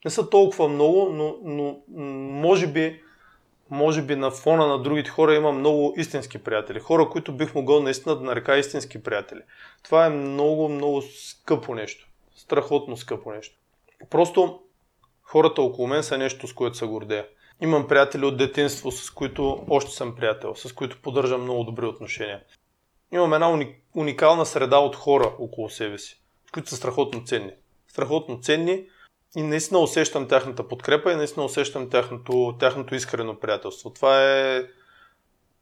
Не са толкова много, но, но може би може би на фона на другите хора има много истински приятели. Хора, които бих могъл наистина да нарека истински приятели. Това е много, много скъпо нещо. Страхотно скъпо нещо. Просто хората около мен са нещо, с което се гордея. Имам приятели от детинство, с които още съм приятел, с които поддържам много добри отношения. Имам една уникална среда от хора около себе си, които са страхотно ценни. Страхотно ценни и наистина усещам тяхната подкрепа и наистина усещам тяхното, тяхното искрено приятелство. Това е,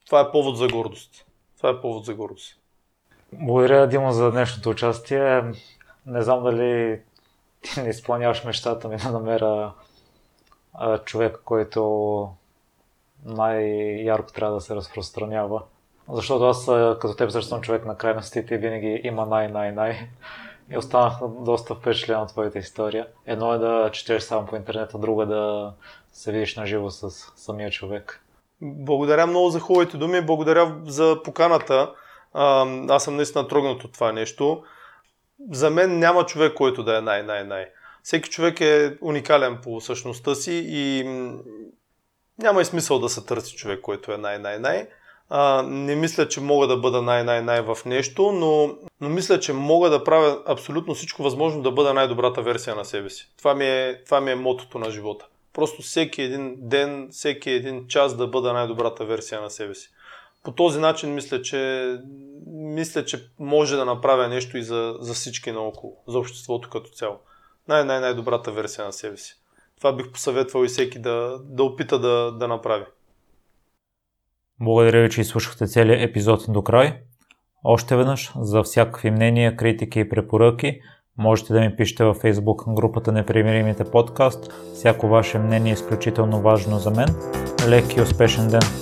това е повод за гордост. Това е повод за гордост. Благодаря, Дима, за днешното участие. Не знам дали ти не изпълняваш мечтата ми да намеря човек, който най-ярко трябва да се разпространява. Защото аз като теб също съм човек на крайностите и винаги има най-най-най. И останах доста впечатлен от твоята история. Едно е да четеш само по интернета, друго е да се видиш на живо с самия човек. Благодаря много за хубавите думи, благодаря за поканата. Аз съм наистина трогнат от това нещо. За мен няма човек, който да е най-най-най. Всеки човек е уникален по същността си и няма и смисъл да се търси човек, който е най-най-най. А, не мисля, че мога да бъда най-най-най в нещо, но, но мисля, че мога да правя абсолютно всичко възможно да бъда най-добрата версия на себе си. Това ми е, това ми е мотото на живота. Просто всеки един ден, всеки един час да бъда най-добрата версия на себе си. По този начин мисля, че, мисля, че може да направя нещо и за, за всички наоколо, за обществото като цяло. Най-най-най-добрата версия на себе си. Това бих посъветвал и всеки да, да опита да, да направи. Благодаря ви, че изслушахте целият епизод до край. Още веднъж, за всякакви мнения, критики и препоръки, можете да ми пишете във Facebook групата Непримиримите подкаст. Всяко ваше мнение е изключително важно за мен. Лек и успешен ден!